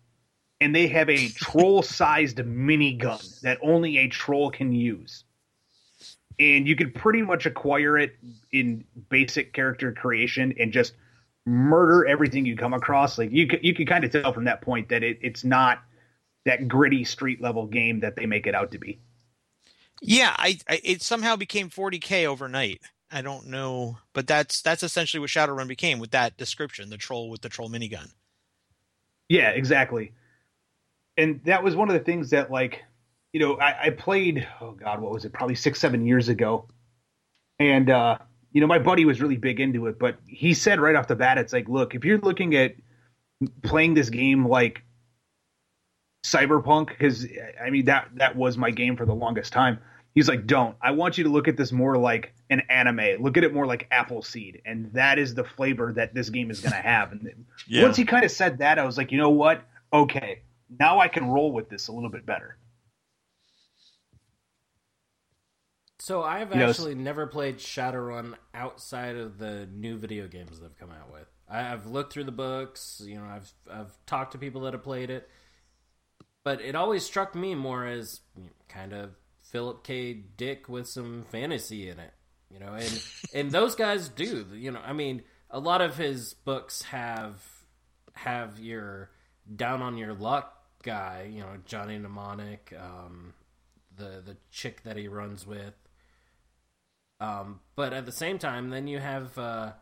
and they have a troll sized minigun that only a troll can use. And you can pretty much acquire it in basic character creation and just murder everything you come across. Like you, you can kind of tell from that point that it, it's not that gritty street level game that they make it out to be. Yeah, I, I it somehow became 40k overnight. I don't know, but that's that's essentially what Shadowrun became with that description, the troll with the troll minigun. Yeah, exactly and that was one of the things that like you know I, I, played oh god what was it probably six seven years ago and uh you know my buddy was really big into it but he said right off the bat it's like look if you're looking at playing this game like cyberpunk because i mean that that was my game for the longest time. He's like don't. I want you to look at this more like an anime. Look at it more like appleseed and that is the flavor that this game is going to have. And yeah. once he kind of said that i was like you know what? Okay. Now I can roll with this a little bit better. So I've you actually know, never played Shadowrun outside of the new video games they've come out with. I've looked through the books, you know, I've I've talked to people that have played it, but it always struck me more as kind of Philip K. Dick with some fantasy in it, you know, and and those guys do, you know, I mean, a lot of his books have have your down on your luck guy, you know, Johnny Mnemonic, um, the the chick that he runs with. Um, but at the same time, then you have uh,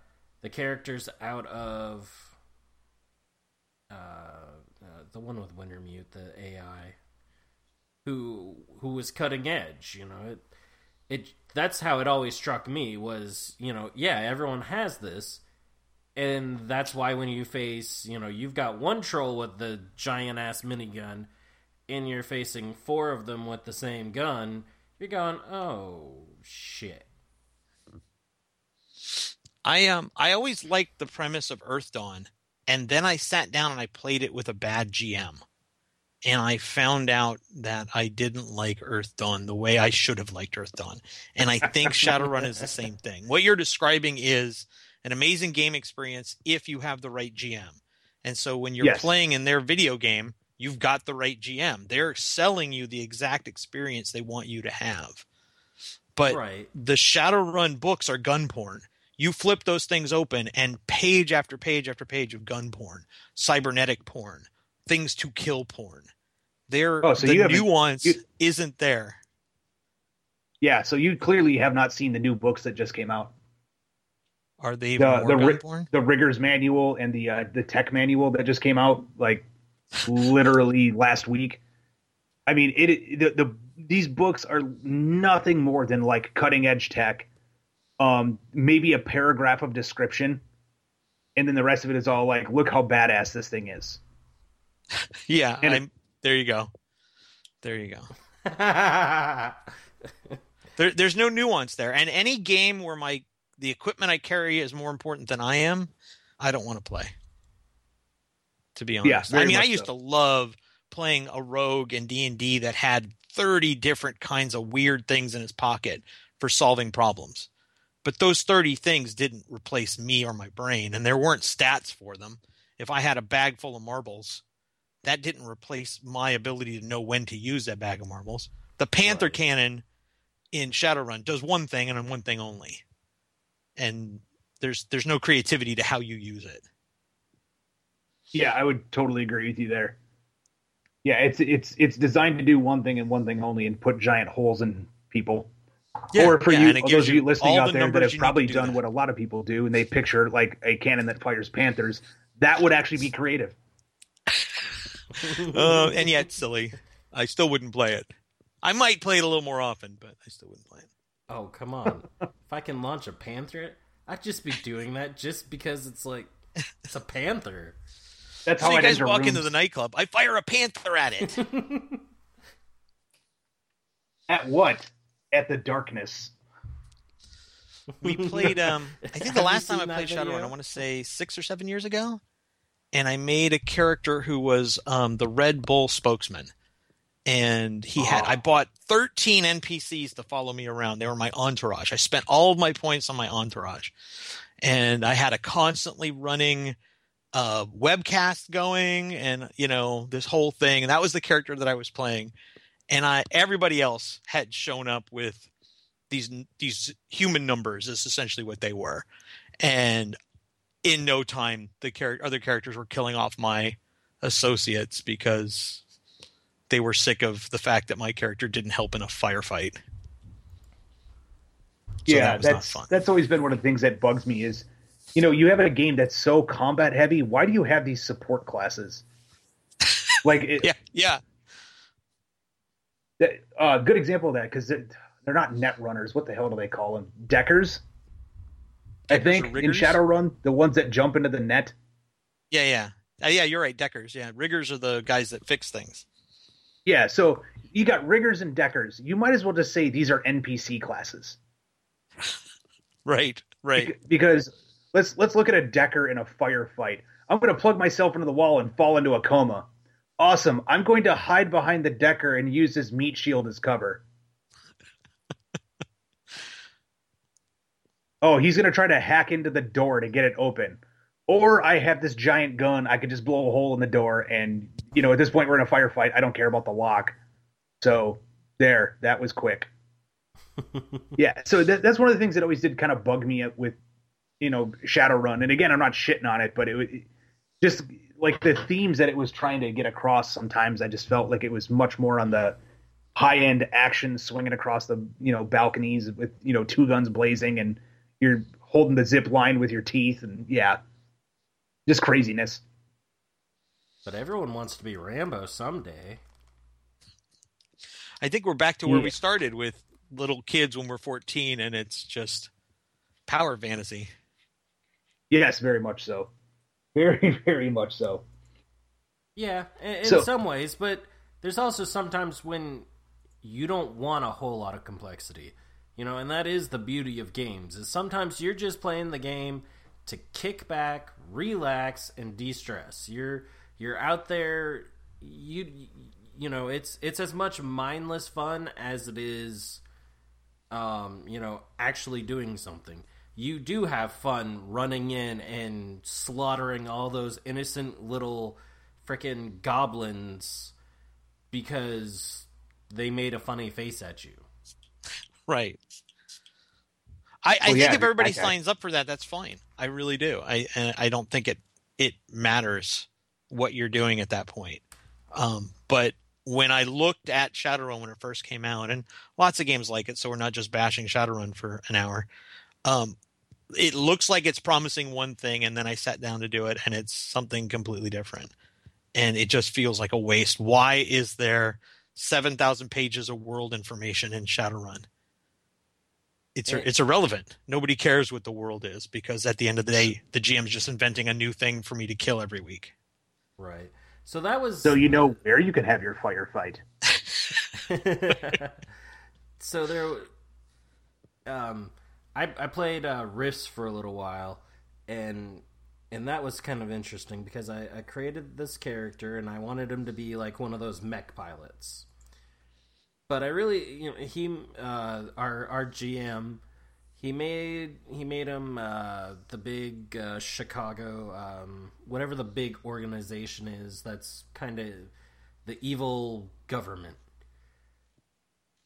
the characters out of uh, uh, the one with Wintermute, the AI, who who was cutting edge. You know, it it that's how it always struck me was you know yeah everyone has this and that's why when you face, you know, you've got one troll with the giant ass minigun, and you're facing four of them with the same gun, you're going, oh shit. I um I always liked the premise of Earthdawn, and then I sat down and I played it with a bad GM. And I found out that I didn't like Earthdawn the way I should have liked Earthdawn. And I think Shadowrun is the same thing. What you're describing is an amazing game experience if you have the right GM. And so when you're yes. playing in their video game, you've got the right GM. They're selling you the exact experience they want you to have. But right. the Shadowrun books are gun porn. You flip those things open, and page after page after page of gun porn, cybernetic porn, things to kill porn. There, oh, so the nuance you, isn't there. Yeah, so you clearly have not seen the new books that just came out. Are they the the, the riggers manual and the uh, the tech manual that just came out like literally last week? I mean, it the, the these books are nothing more than like cutting edge tech. Um, maybe a paragraph of description, and then the rest of it is all like, look how badass this thing is. yeah, and I'm, it, there you go. There you go. there, there's no nuance there, and any game where my the equipment I carry is more important than I am, I don't want to play. To be honest, yeah, I mean, I used so. to love playing a rogue in D and D that had thirty different kinds of weird things in his pocket for solving problems. But those 30 things didn't replace me or my brain, and there weren't stats for them. If I had a bag full of marbles, that didn't replace my ability to know when to use that bag of marbles. The Panther right. cannon in Shadowrun does one thing and one thing only and there's there's no creativity to how you use it. Yeah, I would totally agree with you there. Yeah, it's it's it's designed to do one thing and one thing only, and put giant holes in people. Yeah, or for yeah, you, those of you listening out there that have probably do done that. what a lot of people do, and they picture like a cannon that fires panthers. That would actually be creative. uh, and yet silly. I still wouldn't play it. I might play it a little more often, but I still wouldn't play it. Oh come on! if I can launch a panther, I'd just be doing that just because it's like it's a panther. That's how you guys walk rooms. into the nightclub. I fire a panther at it. at what? At the darkness. We played. Um, I think the last time I played Shadowrun, I want to say six or seven years ago, and I made a character who was um, the Red Bull spokesman, and he had. I bought thirteen NPCs to follow me around. They were my entourage. I spent all of my points on my entourage, and I had a constantly running uh, webcast going and you know this whole thing and that was the character that i was playing and i everybody else had shown up with these these human numbers is essentially what they were and in no time the char- other characters were killing off my associates because they were sick of the fact that my character didn't help in a firefight so yeah that that's that's always been one of the things that bugs me is you know, you have a game that's so combat heavy. Why do you have these support classes? Like, it, yeah, yeah. A uh, good example of that because they're not net runners. What the hell do they call them? Deckers. Deckers I think in Shadowrun, the ones that jump into the net. Yeah, yeah, uh, yeah. You're right. Deckers. Yeah, riggers are the guys that fix things. Yeah, so you got riggers and deckers. You might as well just say these are NPC classes. right, right. Because let's let's look at a Decker in a firefight. I'm going to plug myself into the wall and fall into a coma. Awesome. I'm going to hide behind the Decker and use his meat shield as cover. oh, he's going to try to hack into the door to get it open. Or I have this giant gun. I could just blow a hole in the door, and you know, at this point, we're in a firefight. I don't care about the lock. So there, that was quick. yeah, so that, that's one of the things that always did kind of bug me with you know Shadowrun. And again, I'm not shitting on it, but it, it just like the themes that it was trying to get across. Sometimes I just felt like it was much more on the high end action, swinging across the you know balconies with you know two guns blazing, and you're holding the zip line with your teeth, and yeah, just craziness. But everyone wants to be Rambo someday. I think we're back to where yeah. we started with little kids when we're 14, and it's just power fantasy. Yes, very much so. Very, very much so. Yeah, in, so, some ways, but there's also sometimes when you don't want a whole lot of complexity. You know, and that is the beauty of games. Is sometimes you're just playing the game to kick back, relax, and de-stress. You're you're out there you you know, it's it's as much mindless fun as it is um, you know, actually doing something you do have fun running in and slaughtering all those innocent little freaking goblins because they made a funny face at you. Right. I, I well, think yeah, if everybody I, signs up for that, that's fine. I really do. I I don't think it it matters what you're doing at that point. Um, but when I looked at Shadowrun when it first came out, and lots of games like it, so we're not just bashing Shadowrun for an hour. Um, it looks like it's promising one thing, and then I sat down to do it, and it's something completely different, and it just feels like a waste. Why is there seven thousand pages of world information in Shadowrun? It's it's irrelevant. Nobody cares what the world is because at the end of the day, the GM's just inventing a new thing for me to kill every week. Right. So that was. So you know where you can have your firefight. so there, um, I I played uh, Rifts for a little while, and and that was kind of interesting because I, I created this character and I wanted him to be like one of those mech pilots. But I really, you know, he uh, our our GM he made he made him uh, the big uh, Chicago um, whatever the big organization is that's kind of the evil government.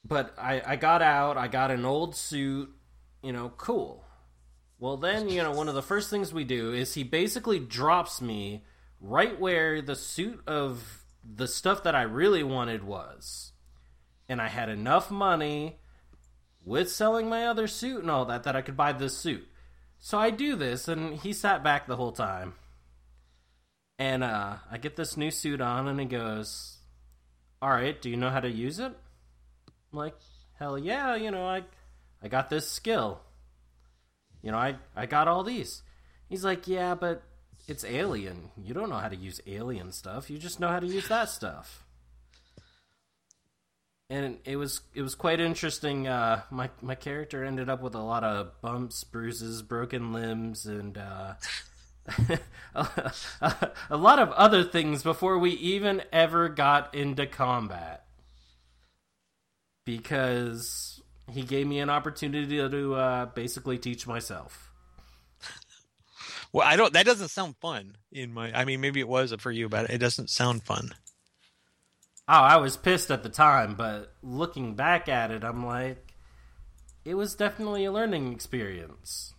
But I, I got out. I got an old suit you know, cool. Well, then, you know, one of the first things we do is he basically drops me right where the suit of the stuff that I really wanted was, and I had enough money with selling my other suit and all that that I could buy this suit. So I do this, and he sat back the whole time. And uh, I get this new suit on, and he goes, "All right, do you know how to use it?" I'm like, "Hell yeah, you know, I, I got this skill. You know, I, I got all these." He's like, "Yeah, but it's alien. You don't know how to use alien stuff. You just know how to use that stuff." and it was it was quite interesting. Uh, my my character ended up with a lot of bumps, bruises, broken limbs, and uh, a, a, lot of other things before we even ever got into combat. Because he gave me an opportunity to uh, basically teach myself. Well, I don't. That doesn't sound fun. In my, I mean, maybe it was for you, but it doesn't sound fun. Oh, I was pissed at the time, but looking back at it, I'm like, it was definitely a learning experience.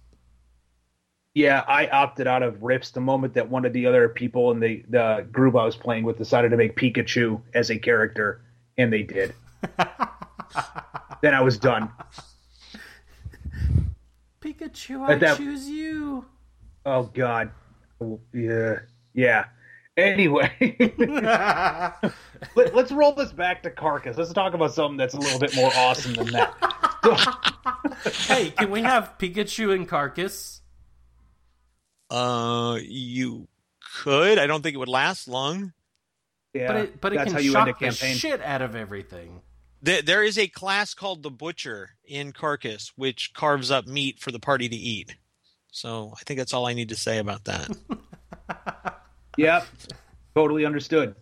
Yeah, I opted out of Rifts the moment that one of the other people in the, the group I was playing with decided to make Pikachu as a character, and they did. then I was done. Pikachu, I that, choose you. Oh God, yeah, yeah. Anyway, Let, us roll this back to Carcass. Let's talk about something that's a little bit more awesome than that. hey, can we have Pikachu and Carcass? Uh, you could. I don't think it would last long. Yeah, but it, but it can shock the shit out of everything. There, there is a class called the Butcher in Carcass, which carves up meat for the party to eat. So I think that's all I need to say about that. Yep, totally understood.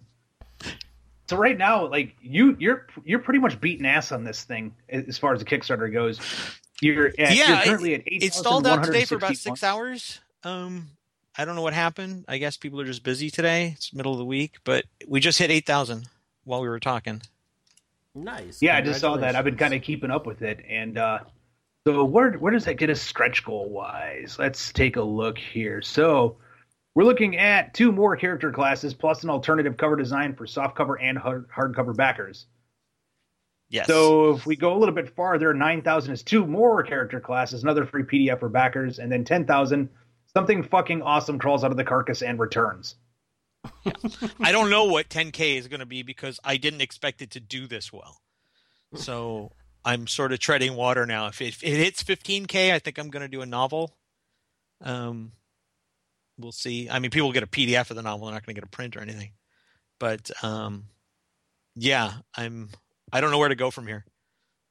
So right now, like you, you're you're pretty much beating ass on this thing as far as the Kickstarter goes. You're at, yeah, you're currently it, at eight. It stalled out today for about six hours. Um, I don't know what happened. I guess people are just busy today. It's middle of the week, but we just hit eight thousand while we were talking. Nice. Yeah, I just saw that. I've been kind of keeping up with it, and uh, so where where does that get us stretch goal wise? Let's take a look here. So we're looking at two more character classes plus an alternative cover design for soft cover and hard, hardcover backers. Yes. So if we go a little bit farther, 9,000 is two more character classes, another free PDF for backers, and then 10,000, something fucking awesome crawls out of the carcass and returns. Yeah. I don't know what 10K is going to be because I didn't expect it to do this well. So I'm sort of treading water now. If it, if it hits 15K, I think I'm going to do a novel. Um, we'll see. I mean, people get a PDF of the novel; they're not going to get a print or anything. But um, yeah, I'm. I don't know where to go from here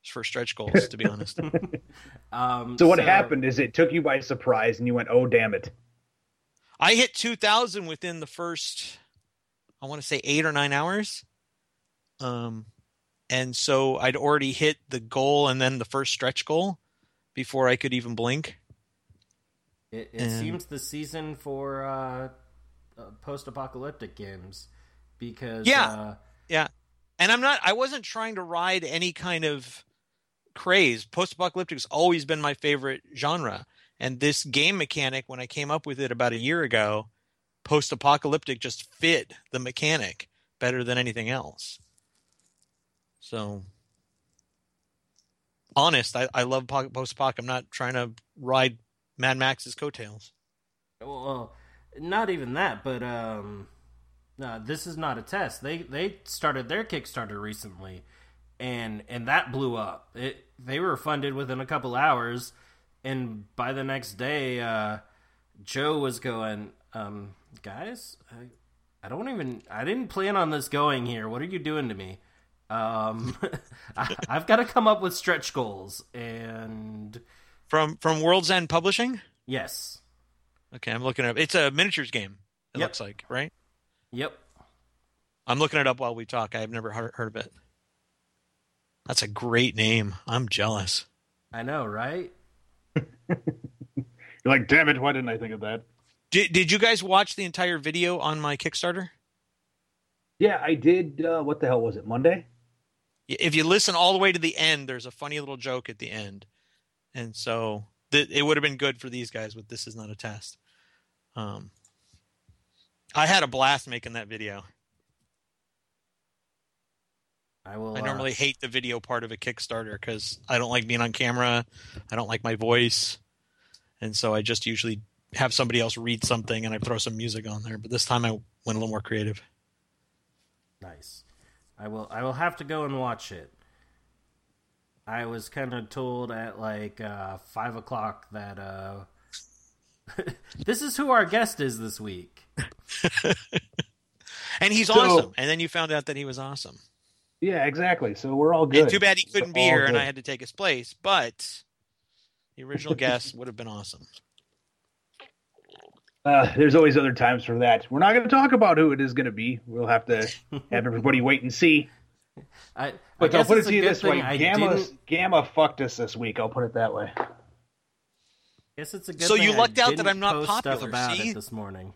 for stretch goals, to be honest. um, so what so, happened is it took you by surprise, and you went, "Oh, damn it!" I hit 2,000 within the first, I want to say eight or nine hours. Um, and so I'd already hit the goal and then the first stretch goal before I could even blink. It, it and... seems the season for uh, uh, post-apocalyptic games because yeah, uh, yeah. And I'm not. I wasn't trying to ride any kind of craze. Post-apocalyptic has always been my favorite genre, and this game mechanic, when I came up with it about a year ago, post-apocalyptic just fit the mechanic better than anything else. So honest, I, I love post-apoc. I'm not trying to ride Mad Max's coattails. Well, not even that, but um, no, this is not a test. They they started their Kickstarter recently, and and that blew up. It they were funded within a couple hours, and by the next day, uh, Joe was going, um, guys, I, I don't even I didn't plan on this going here. What are you doing to me? Um, I, I've got to come up with stretch goals and from from World's End Publishing. Yes. Okay, I'm looking up. It's a miniatures game. It yep. looks like right. Yep. I'm looking it up while we talk. I've never heard, heard of it. That's a great name. I'm jealous. I know, right? You're like, damn it! Why didn't I think of that? Did Did you guys watch the entire video on my Kickstarter? Yeah, I did. Uh, what the hell was it? Monday. If you listen all the way to the end, there's a funny little joke at the end and so th- it would have been good for these guys. But this is not a test. Um, I had a blast making that video. I will. I normally uh... hate the video part of a Kickstarter because I don't like being on camera. I don't like my voice, and so I just usually have somebody else read something and I throw some music on there. But this time I went a little more creative. Nice. I will. I will have to go and watch it. I was kind of told at like uh, five o'clock that uh, this is who our guest is this week. and he's so, awesome. And then you found out that he was awesome. Yeah, exactly. So we're all good. And too bad he couldn't be here, good. and I had to take his place. But the original guest would have been awesome. Uh, there's always other times for that. We're not going to talk about who it is going to be. We'll have to have everybody wait and see. I, but I will put it to you this way: Gamma, Gamma fucked us this week. I'll put it that way. I guess it's a good. So you lucked out that I'm not popular. Stuff about see? it this morning.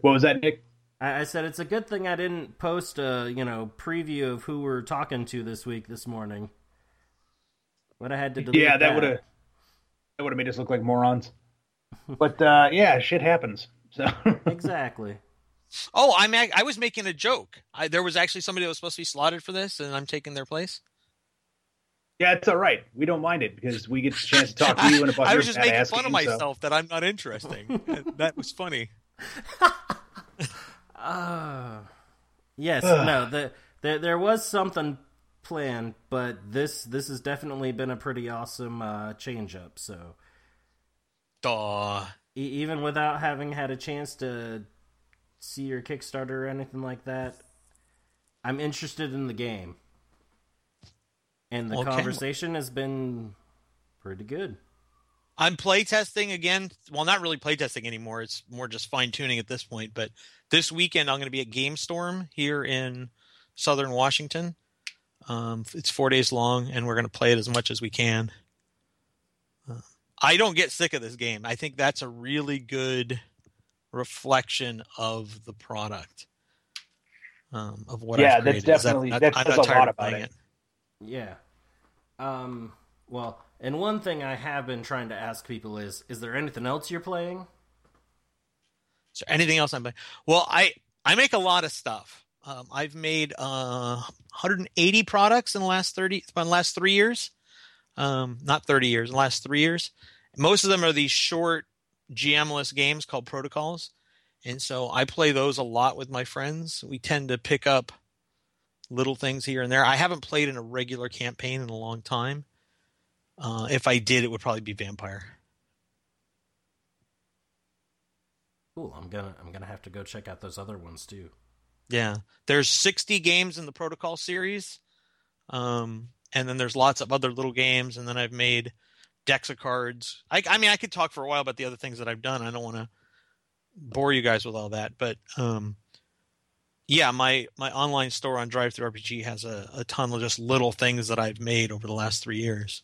What was that, Nick? I, I said it's a good thing I didn't post a you know preview of who we're talking to this week this morning. Would I had to delete. Yeah, that, that. would have that would have made us look like morons. but uh, yeah, shit happens. So exactly. Oh, I'm I was making a joke. I, there was actually somebody that was supposed to be slotted for this, and I'm taking their place. Yeah, it's all right. We don't mind it because we get the chance to talk to you and about I was just making fun of myself so. that I'm not interesting. that was funny. Uh, yes, no, the, the, there was something planned, but this this has definitely been a pretty awesome uh, change up. So, Duh. E- even without having had a chance to see your Kickstarter or anything like that, I'm interested in the game. And the okay. conversation has been pretty good. I'm playtesting again. Well, not really playtesting anymore. It's more just fine tuning at this point. But this weekend, I'm going to be at GameStorm here in Southern Washington. Um, it's four days long, and we're going to play it as much as we can. Uh, I don't get sick of this game. I think that's a really good reflection of the product um, of what yeah, I've created. that's definitely that, that says a lot about it. it. Yeah. Um, well, and one thing I have been trying to ask people is: Is there anything else you're playing? Is there anything else I'm playing? Well, I I make a lot of stuff. Um, I've made uh, 180 products in the last 30, in the last three years. Um, not 30 years, the last three years. Most of them are these short GMless games called protocols. And so I play those a lot with my friends. We tend to pick up little things here and there. I haven't played in a regular campaign in a long time. Uh, if I did, it would probably be Vampire. Cool. I'm gonna I'm gonna have to go check out those other ones too. Yeah, there's 60 games in the Protocol series, um, and then there's lots of other little games. And then I've made decks of cards. I, I mean, I could talk for a while about the other things that I've done. I don't want to bore you guys with all that, but um, yeah, my my online store on DriveThruRPG has a, a ton of just little things that I've made over the last three years,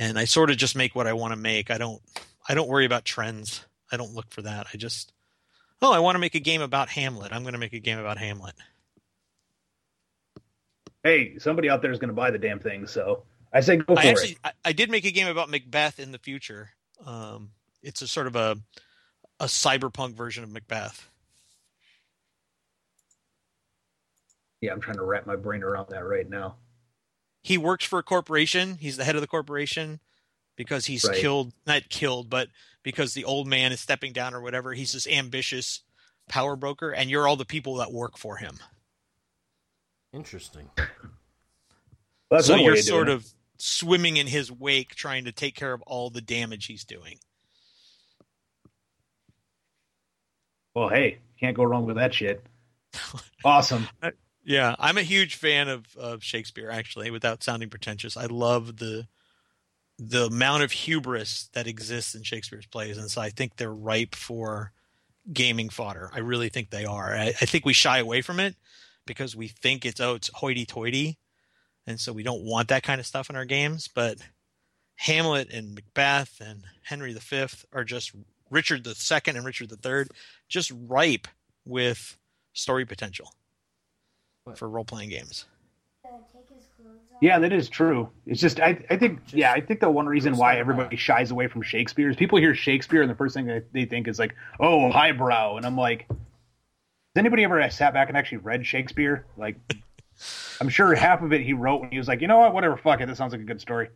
and I sort of just make what I want to make. I don't I don't worry about trends. I don't look for that. I just oh, I want to make a game about Hamlet. I'm going to make a game about Hamlet. Hey, somebody out there is going to buy the damn thing, so I say go for I actually, it. I, I did make a game about Macbeth in the future. Um, it's a sort of a a cyberpunk version of Macbeth. Yeah, I'm trying to wrap my brain around that right now. He works for a corporation. He's the head of the corporation because he's right. killed, not killed, but because the old man is stepping down or whatever. He's this ambitious power broker, and you're all the people that work for him. Interesting. Well, so you're sort of swimming in his wake, trying to take care of all the damage he's doing. Well, hey, can't go wrong with that shit. Awesome. Yeah, I'm a huge fan of, of Shakespeare. Actually, without sounding pretentious, I love the the amount of hubris that exists in Shakespeare's plays, and so I think they're ripe for gaming fodder. I really think they are. I, I think we shy away from it because we think it's oh, it's hoity-toity, and so we don't want that kind of stuff in our games. But Hamlet and Macbeth and Henry V are just Richard Second and Richard Third, just ripe with story potential what? for role playing games. Yeah, that is true. It's just I, I think just, yeah I think the one reason why everybody shies away from Shakespeare is people hear Shakespeare and the first thing that they think is like oh highbrow and I'm like has anybody ever sat back and actually read Shakespeare? Like, I'm sure half of it he wrote when he was like, you know what, whatever, fuck it, this sounds like a good story.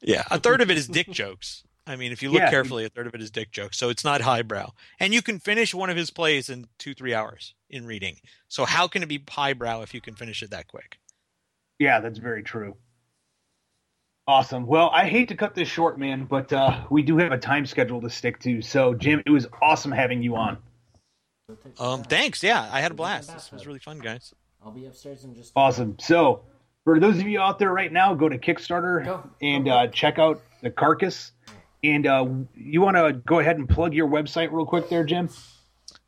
Yeah, a third of it is dick jokes. I mean, if you look yeah. carefully, a third of it is dick jokes, so it's not highbrow. And you can finish one of his plays in two, three hours in reading. So how can it be highbrow if you can finish it that quick? Yeah, that's very true. Awesome. Well, I hate to cut this short, man, but uh, we do have a time schedule to stick to. So, Jim, it was awesome having you on. Um, thanks. Yeah, I had a blast. This was really fun, guys. I'll be upstairs in just. Awesome. So, for those of you out there right now, go to Kickstarter go. and uh, check out the carcass. And uh, you want to go ahead and plug your website real quick, there, Jim?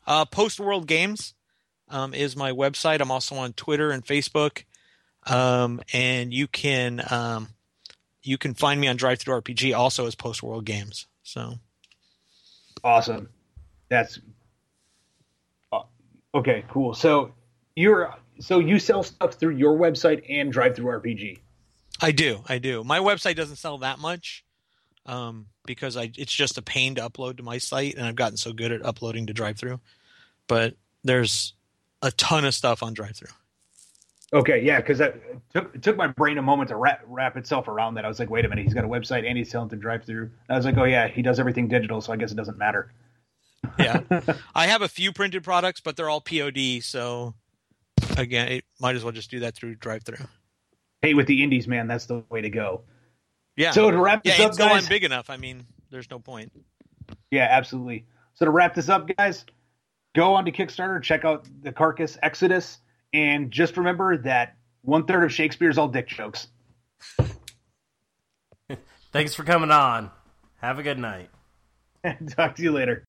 Uh, Post-World Games um, is my website. I'm also on Twitter and Facebook, um, and you can um, you can find me on DriveThruRPG also as Post-World Games. So awesome. That's uh, okay. Cool. So you're so you sell stuff through your website and DriveThruRPG. I do. I do. My website doesn't sell that much um, because I it's just a pain to upload to my site, and I've gotten so good at uploading to drive-through. But there's a ton of stuff on drive-through. Okay, yeah, because it took it took my brain a moment to wrap, wrap itself around that. I was like, wait a minute, he's got a website and he's selling to DriveThru. I was like, oh yeah, he does everything digital, so I guess it doesn't matter. yeah, I have a few printed products, but they're all POD, so again, it might as well just do that through drive through. Hey, with the indies, man, that's the way to go. Yeah. So to wrap this yeah, up, guys, big enough. I mean, there's no point. Yeah, absolutely. So to wrap this up, guys, go on to Kickstarter, check out the Carcass Exodus, and just remember that one third of Shakespeare's all dick jokes. Thanks for coming on. Have a good night. Talk to you later.